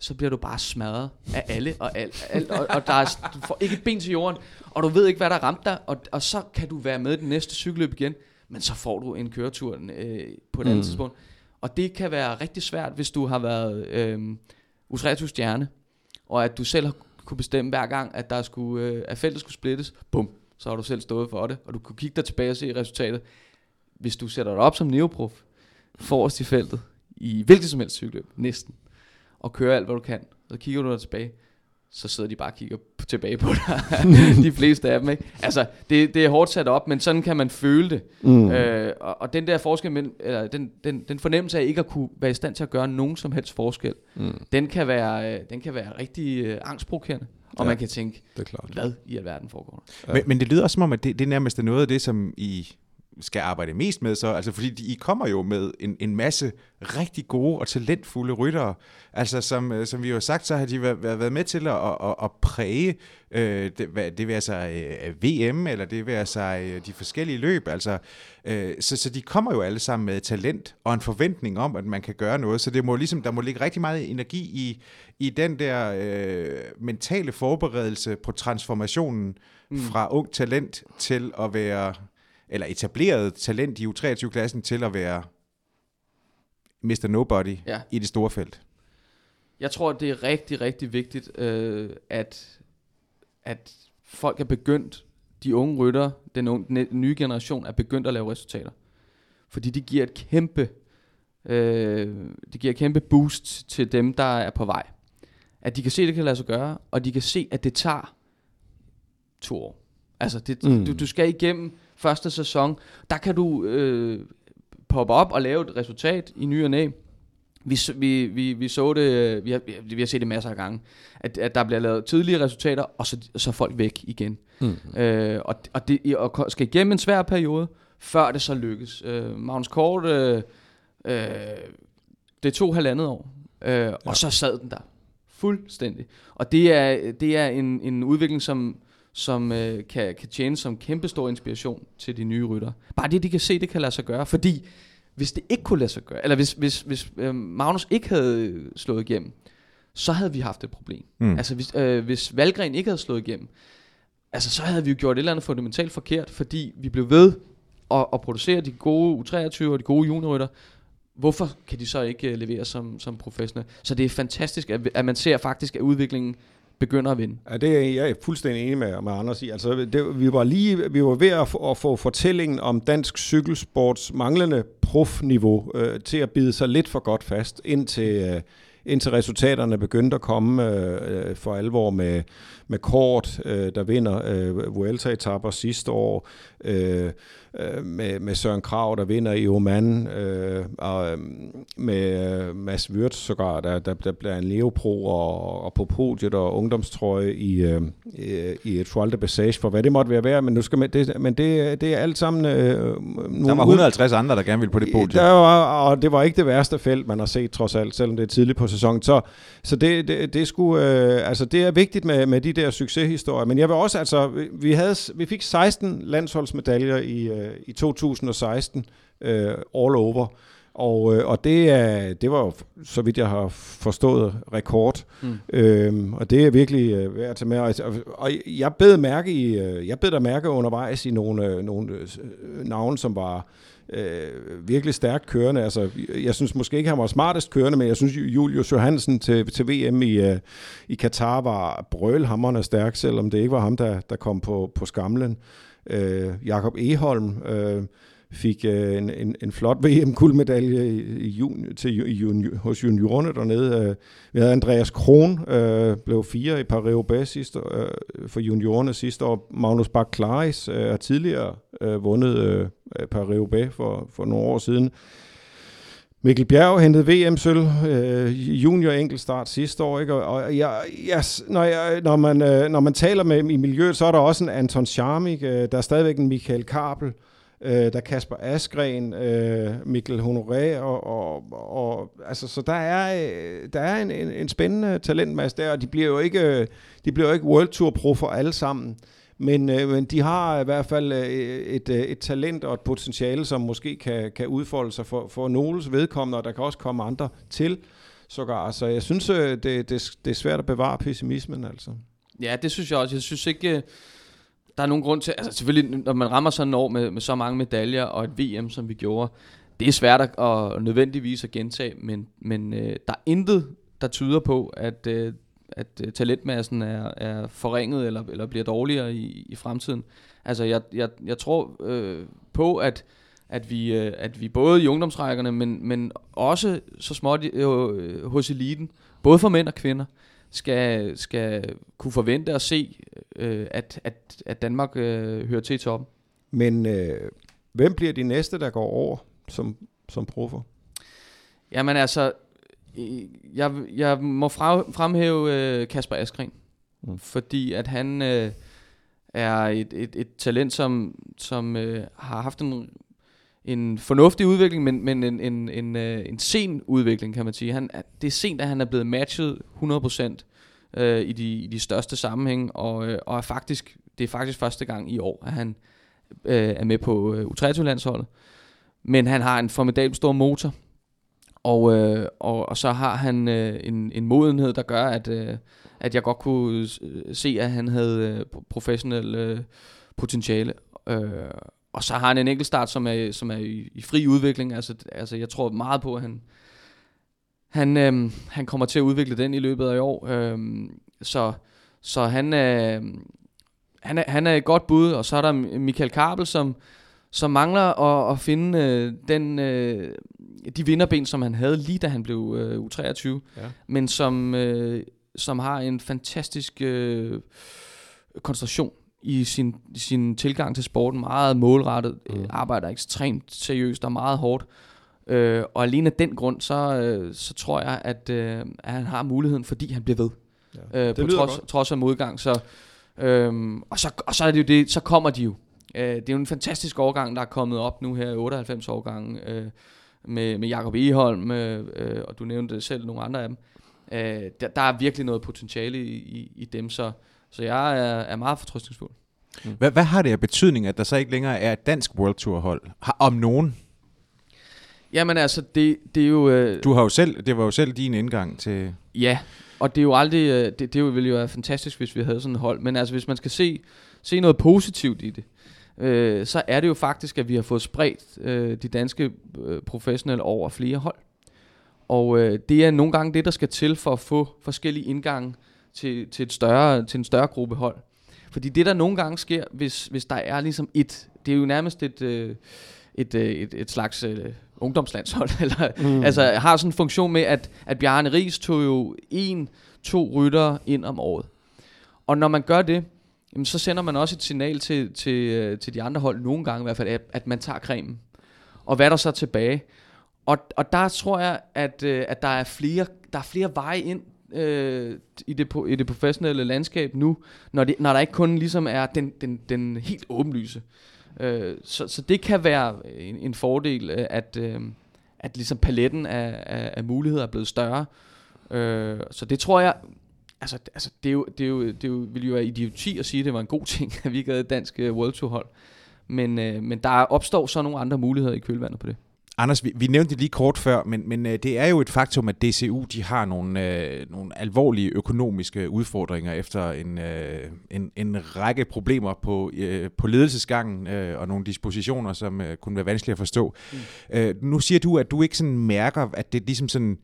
så bliver du bare smadret af alle og alt, alt og, og der er, du får ikke et ben til jorden, og du ved ikke, hvad der ramt dig, og, og så kan du være med i den næste cykelløb igen, men så får du en køretur øh, på et mm. andet tidspunkt. Og det kan være rigtig svært, hvis du har været øh, U23-stjerne, og at du selv har kunne bestemme hver gang, at, der skulle, øh, at feltet skulle splittes, bum, så har du selv stået for det, og du kunne kigge dig tilbage og se resultatet. Hvis du sætter dig op som neoprof, forrest i feltet, i hvilket som helst cykelløb, næsten, og kører alt, hvad du kan. Så kigger du der tilbage, så sidder de bare og kigger tilbage på dig. [laughs] de fleste af dem, ikke? Altså, det, det er hårdt sat op, men sådan kan man føle det. Mm. Øh, og, og den der forskel, men, eller den, den, den fornemmelse af ikke at kunne være i stand til at gøre nogen som helst forskel, mm. den, kan være, øh, den kan være rigtig øh, angstprovokerende. Og ja, man kan tænke, det er klart. hvad i alverden foregår der? Ja. Men, men det lyder også som om, at det, det nærmest er noget af det, som I skal arbejde mest med så? Altså, fordi de, I kommer jo med en, en masse rigtig gode og talentfulde ryttere. Altså, som, øh, som vi jo har sagt, så har de været, været med til at, at, at præge, øh, det, hvad, det vil altså øh, VM, eller det vil altså øh, de forskellige løb. Altså, øh, så, så de kommer jo alle sammen med talent og en forventning om, at man kan gøre noget. Så det må ligesom, der må ligge rigtig meget energi i, i den der øh, mentale forberedelse på transformationen mm. fra ung talent til at være eller etableret talent i U23-klassen til at være Mr. Nobody ja. i det store felt? Jeg tror, det er rigtig, rigtig vigtigt, øh, at, at folk er begyndt, de unge rytter, den, unge, den nye generation, er begyndt at lave resultater. Fordi det giver et kæmpe, øh, det giver et kæmpe boost til dem, der er på vej. At de kan se, at det kan lade sig gøre, og de kan se, at det tager to år. Altså, det, mm. du, du skal igennem første sæson, der kan du øh, poppe op og lave et resultat i ny og næ. Vi, vi, vi, vi så det, vi har, vi har set det masser af gange, at, at der bliver lavet tidlige resultater, og så, så er folk væk igen. Mm. Øh, og, og, det, og skal igennem en svær periode, før det så lykkes. Øh, Magnus Kort, øh, øh, det tog halvandet år, øh, ja. og så sad den der. Fuldstændig. Og det er, det er en, en udvikling, som, som øh, kan, kan tjene som kæmpestor inspiration til de nye rytter. Bare det, de kan se, det kan lade sig gøre. Fordi hvis det ikke kunne lade sig gøre, eller hvis, hvis, hvis øh, Magnus ikke havde slået igennem, så havde vi haft et problem. Mm. Altså hvis, øh, hvis Valgren ikke havde slået igennem, altså så havde vi jo gjort et eller andet fundamentalt forkert, fordi vi blev ved at, at producere de gode U23 og de gode juniorrytter, hvorfor kan de så ikke uh, levere som, som professionelle? Så det er fantastisk, at, at man ser faktisk, at udviklingen begynder at vinde. Ja, det er jeg er fuldstændig enig med, med Anders i. Altså, det, vi var lige vi var ved at få, at få fortællingen om dansk cykelsports manglende profniveau øh, til at bide sig lidt for godt fast, indtil, øh, indtil resultaterne begyndte at komme øh, øh for alvor med, med Kort, øh, der vinder øh, Vuelta-etapper sidste år, øh, øh, med, med Søren Krav, der vinder i Oman, øh, og øhm, med øh, Mads Wirtz sågar, der, der, der bliver en Leopro og, og på podiet og ungdomstrøje i, øh, i et Toile de Passage, for hvad det måtte være værd, men, nu skal man, det, men det, det er alt sammen... Øh, der var 150 andre, der gerne ville på det podium. Der var, og det var ikke det værste felt, man har set trods alt, selvom det er tidligt på sæsonen. Så, så det, det, det, skulle, øh, altså, det er vigtigt med, med de der succeshistorier, men jeg vil også, altså, vi, havde, vi fik 16 landsholdsmedaljer i, øh, i 2016, øh, all over, og, øh, og det, er, det var jo, så vidt jeg har forstået, rekord. Mm. Øhm, og det er virkelig øh, værd at tage med. Og, og jeg bed mærke i, øh, jeg bed der mærke undervejs i nogle, øh, nogle øh, navne, som var øh, Øh, virkelig stærkt kørende. Altså, jeg synes måske ikke, han var smartest kørende, men jeg synes, Julius Johansen til, til VM i, øh, i Katar var brølhammerende stærk, selvom det ikke var ham, der, der kom på, på skamlen. Øh, Jakob Eholm øh, fik øh, en, en, en flot VM-guldmedalje i, i juni, til, i, hos juniorerne dernede. Øh, vi havde Andreas Kron, øh, blev fire i Paris-Roubaix sidste, øh, for juniorerne sidste år. Magnus Bach Klaris øh, har tidligere øh, vundet øh, Paris-Roubaix for, for nogle år siden. Mikkel Bjerg hentede VM-sølv, øh, junior enkeltstart sidste år, ikke? og jeg, jeg, når, jeg, når, man, øh, når man taler med i miljøet, så er der også en Anton Charmik, øh, der er stadigvæk en Michael Kabel, øh, øh, der er Kasper Askren, øh, Mikkel Honoré, og, og, og, altså, så der er, øh, der er en, en, en spændende talentmasse der, og de bliver jo ikke, øh, de bliver jo ikke World Tour Pro for alle sammen. Men, øh, men de har i hvert fald øh, et, et, et talent og et potentiale, som måske kan, kan udfolde sig for, for nogens vedkommende, og der kan også komme andre til sågar. Så jeg synes, det, det, det er svært at bevare pessimismen. Altså. Ja, det synes jeg også. Jeg synes ikke, øh, der er nogen grund til... Altså selvfølgelig, når man rammer sådan en år med, med så mange medaljer og et VM, som vi gjorde, det er svært at, at nødvendigvis at gentage, men, men øh, der er intet, der tyder på, at øh, at øh, talentmassen er, er forringet eller, eller bliver dårligere i, i fremtiden. Altså jeg, jeg, jeg tror øh, på, at, at, vi, øh, at vi både i ungdomsrækkerne, men, men også så småt øh, hos eliten, både for mænd og kvinder, skal, skal kunne forvente at se, øh, at, at, at Danmark øh, hører til i toppen. Men øh, hvem bliver de næste, der går over som, som proffer? Jamen altså, jeg, jeg må fremhæve øh, Kasper Askren, mm. fordi at han, øh, er et, et, et talent, som, som øh, har haft en, en fornuftig udvikling, men, men en, en, en, øh, en sen udvikling, kan man sige. Han, det er sent, at han er blevet matchet 100% øh, i, de, i de største sammenhæng, og, øh, og er faktisk, det er faktisk første gang i år, at han øh, er med på øh, U23-landsholdet. Men han har en formidabel stor motor, og, øh, og, og så har han øh, en, en modenhed, der gør, at, øh, at jeg godt kunne øh, se, at han havde øh, professionel øh, potentiale. Øh, og så har han en enkeltstart, som er, som er i, i fri udvikling. Altså, altså, jeg tror meget på, at han, han, øh, han kommer til at udvikle den i løbet af i år. Øh, så, så han, øh, han, er, han er et godt bud. Og så er der Michael Kabel, som, som mangler at, at finde øh, den, øh, de vinderben, som han havde lige da han blev øh, U23. Ja. Men som, øh, som har en fantastisk øh, koncentration i sin, sin tilgang til sporten. Meget målrettet, mm. arbejder ekstremt seriøst og meget hårdt. Øh, og alene af den grund, så, øh, så tror jeg, at, øh, at han har muligheden, fordi han bliver ved. Ja. Øh, på trods, trods af modgang. Så, øh, og, så, og så er det jo det, så kommer de jo. Øh, det er jo en fantastisk årgang, der er kommet op nu her, 98 årgang, øh, med, med Jakob Eholm, øh, øh, og du nævnte selv nogle andre af dem. Øh, der, der er virkelig noget potentiale i, i, i dem, så, så jeg er, er meget fortrystningsfuld. Mm. Hvad, hvad har det af betydning, at der så ikke længere er et dansk World Tour hold? Har, om nogen? Jamen altså, det, det er jo... Øh, du har jo selv, det var jo selv din indgang til... Ja, og det er jo aldrig... Øh, det, det ville jo være fantastisk, hvis vi havde sådan et hold. Men altså, hvis man skal se, se noget positivt i det, øh, så er det jo faktisk, at vi har fået spredt øh, de danske øh, professionelle over flere hold. Og øh, det er nogle gange det, der skal til for at få forskellige indgange til, til, et større, til en større gruppe hold. Fordi det, der nogle gange sker, hvis, hvis der er ligesom et, det er jo nærmest et, øh, et, øh, et, et slags øh, ungdomslandshold, [laughs] eller, mm. altså har sådan en funktion med, at, at Bjarne Ries tog jo en, to rytter ind om året. Og når man gør det, jamen, så sender man også et signal til, til, øh, til de andre hold, nogle gange i hvert fald, at, at man tager cremen. Og hvad er der så tilbage? Og, og der tror jeg, at, øh, at der, er flere, der er flere veje ind øh, i, det, i det professionelle landskab nu, når, det, når der ikke kun ligesom er den, den, den helt åbenlyse. Øh, så, så det kan være en, en fordel, øh, at, øh, at ligesom paletten af, af, af muligheder er blevet større. Øh, så det tror jeg, altså, altså det, er jo, det, er jo, det er jo, jo være idioti at sige, at det var en god [laughs] ting, at vi ikke havde et dansk øh, World Tour hold. Men, øh, men der opstår så nogle andre muligheder i kølvandet på det. Anders, vi, vi nævnte det lige kort før, men, men øh, det er jo et faktum, at DCU de har nogle, øh, nogle alvorlige økonomiske udfordringer efter en, øh, en, en række problemer på, øh, på ledelsesgangen øh, og nogle dispositioner, som øh, kunne være vanskelige at forstå. Mm. Øh, nu siger du, at du ikke sådan mærker, at det ligesom sådan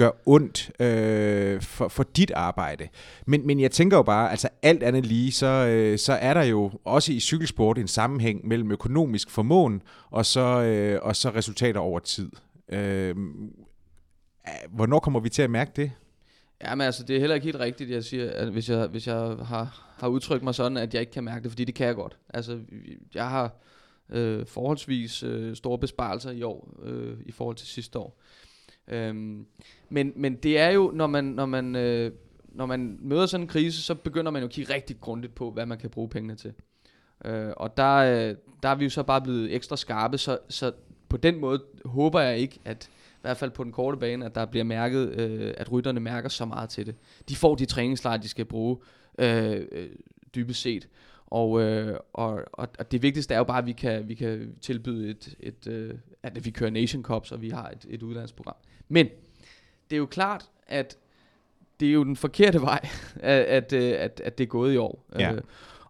gør ondt øh, for, for dit arbejde. Men, men jeg tænker jo bare, altså alt andet lige, så, øh, så er der jo også i cykelsport en sammenhæng mellem økonomisk formåen og så, øh, og så resultater over tid. Øh, hvornår kommer vi til at mærke det? Jamen altså, det er heller ikke helt rigtigt, jeg siger, at hvis jeg, hvis jeg har, har udtrykt mig sådan, at jeg ikke kan mærke det, fordi det kan jeg godt. Altså, jeg har øh, forholdsvis øh, store besparelser i år, øh, i forhold til sidste år. Øhm, men, men det er jo, når man, når man, øh, når man møder sådan en krise, så begynder man jo at kigge rigtig grundigt på, hvad man kan bruge pengene til. Øh, og der, øh, der er vi jo så bare blevet ekstra skarpe, så, så på den måde håber jeg ikke, at i hvert fald på den korte bane, at der bliver mærket, øh, at rytterne mærker så meget til det. De får de træningslejre, de skal bruge øh, øh, dybest set. Og, øh, og, og, og det vigtigste er jo bare, at vi kan, vi kan tilbyde et, et øh, at vi kører Nation Cups, og vi har et, et udlandsprogram. Men det er jo klart, at det er jo den forkerte [laughs] vej, at, at, øh, at, at det er gået i år. Ja. Øh,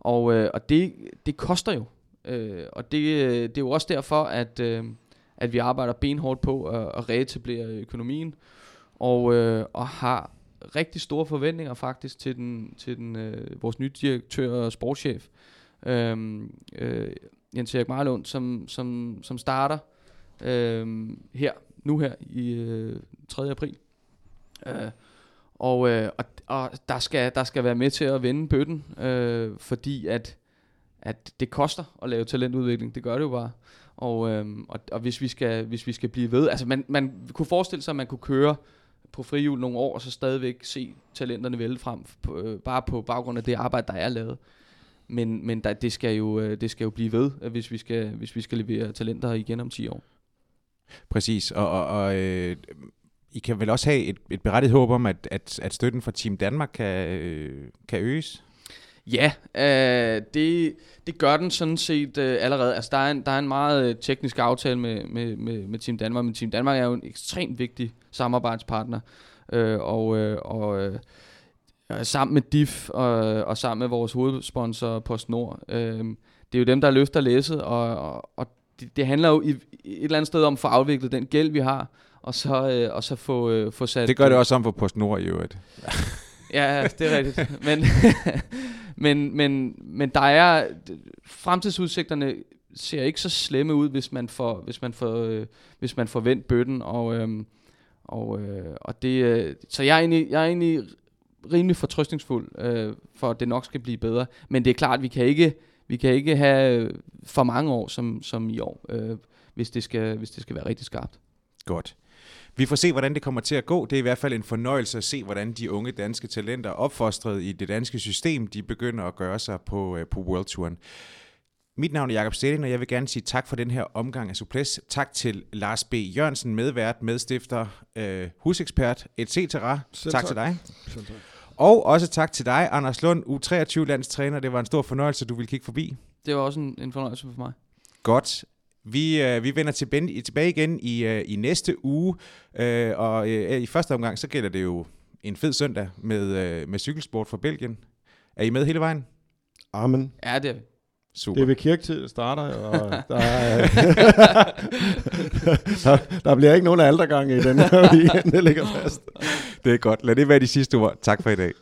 og øh, og det, det koster jo. Øh, og det, det er jo også derfor, at, øh, at vi arbejder benhårdt på at, at reetablere økonomien, og, øh, og har rigtig store forventninger faktisk til den til den øh, vores nye direktør og sportschef øh, øh, Jens Erik Marlund som som som starter øh, her nu her i øh, 3. april. Øh, og, øh, og, og der skal der skal være med til at vende bøtten, øh, fordi at at det koster at lave talentudvikling. Det gør det jo bare. Og, øh, og, og hvis vi skal hvis vi skal blive ved, altså man man kunne forestille sig at man kunne køre på frihjul nogle år, og så stadigvæk se talenterne vælge frem, på, øh, bare på baggrund af det arbejde, der er lavet. men men der, det, skal jo, øh, det skal jo blive ved, hvis vi skal, hvis vi skal levere talenter igen om 10 år. Præcis, og, og, og øh, I kan vel også have et, et berettiget håb om, at, at, at støtten fra Team Danmark kan, øh, kan øges? Ja, øh, det, det gør den sådan set øh, allerede. Altså, der, er en, der er en meget øh, teknisk aftale med, med, med, med Team Danmark, men Team Danmark er jo en ekstremt vigtig samarbejdspartner. Øh, og øh, og øh, sammen med DIF og, og sammen med vores hovedsponsor PostNord, øh, det er jo dem, der løfter læsset, og, og, og det, det handler jo i, et eller andet sted om at få afviklet den gæld, vi har, og så, øh, og så få, øh, få sat... Det gør det også om for PostNord i øvrigt. [laughs] Ja, det er rigtigt. Men, [laughs] men, men, men der er... Fremtidsudsigterne ser ikke så slemme ud, hvis man får, hvis man får, øh, hvis man får vendt bøtten. Og, øh, og, øh, og det, øh, så jeg er, egentlig, jeg er egentlig rimelig fortrøstningsfuld, øh, for at det nok skal blive bedre. Men det er klart, vi kan ikke, vi kan ikke have for mange år som, som i år, øh, hvis, det skal, hvis det skal være rigtig skarpt. Godt. Vi får se, hvordan det kommer til at gå. Det er i hvert fald en fornøjelse at se, hvordan de unge danske talenter, opfostret i det danske system, de begynder at gøre sig på, øh, på World Touren. Mit navn er Jakob Stelling, og jeg vil gerne sige tak for den her omgang af Suples. Tak til Lars B. Jørgensen, medvært, medstifter, øh, husekspert, etc. Tak, tak til dig. Selv tak. Og også tak til dig, Anders Lund, U23-landstræner. Det var en stor fornøjelse, du ville kigge forbi. Det var også en, en fornøjelse for mig. Godt. Vi, øh, vi vender tilbage, tilbage igen i, øh, i næste uge, øh, og øh, i første omgang, så gælder det jo en fed søndag med, øh, med cykelsport fra Belgien. Er I med hele vejen? Amen. Ja, det er vi. Super. Det er ved kirketid, det starter, og der, er, [laughs] der, der bliver ikke nogen aldergang i den her weekend, det ligger fast. Det er godt. Lad det være de sidste ord. Tak for i dag.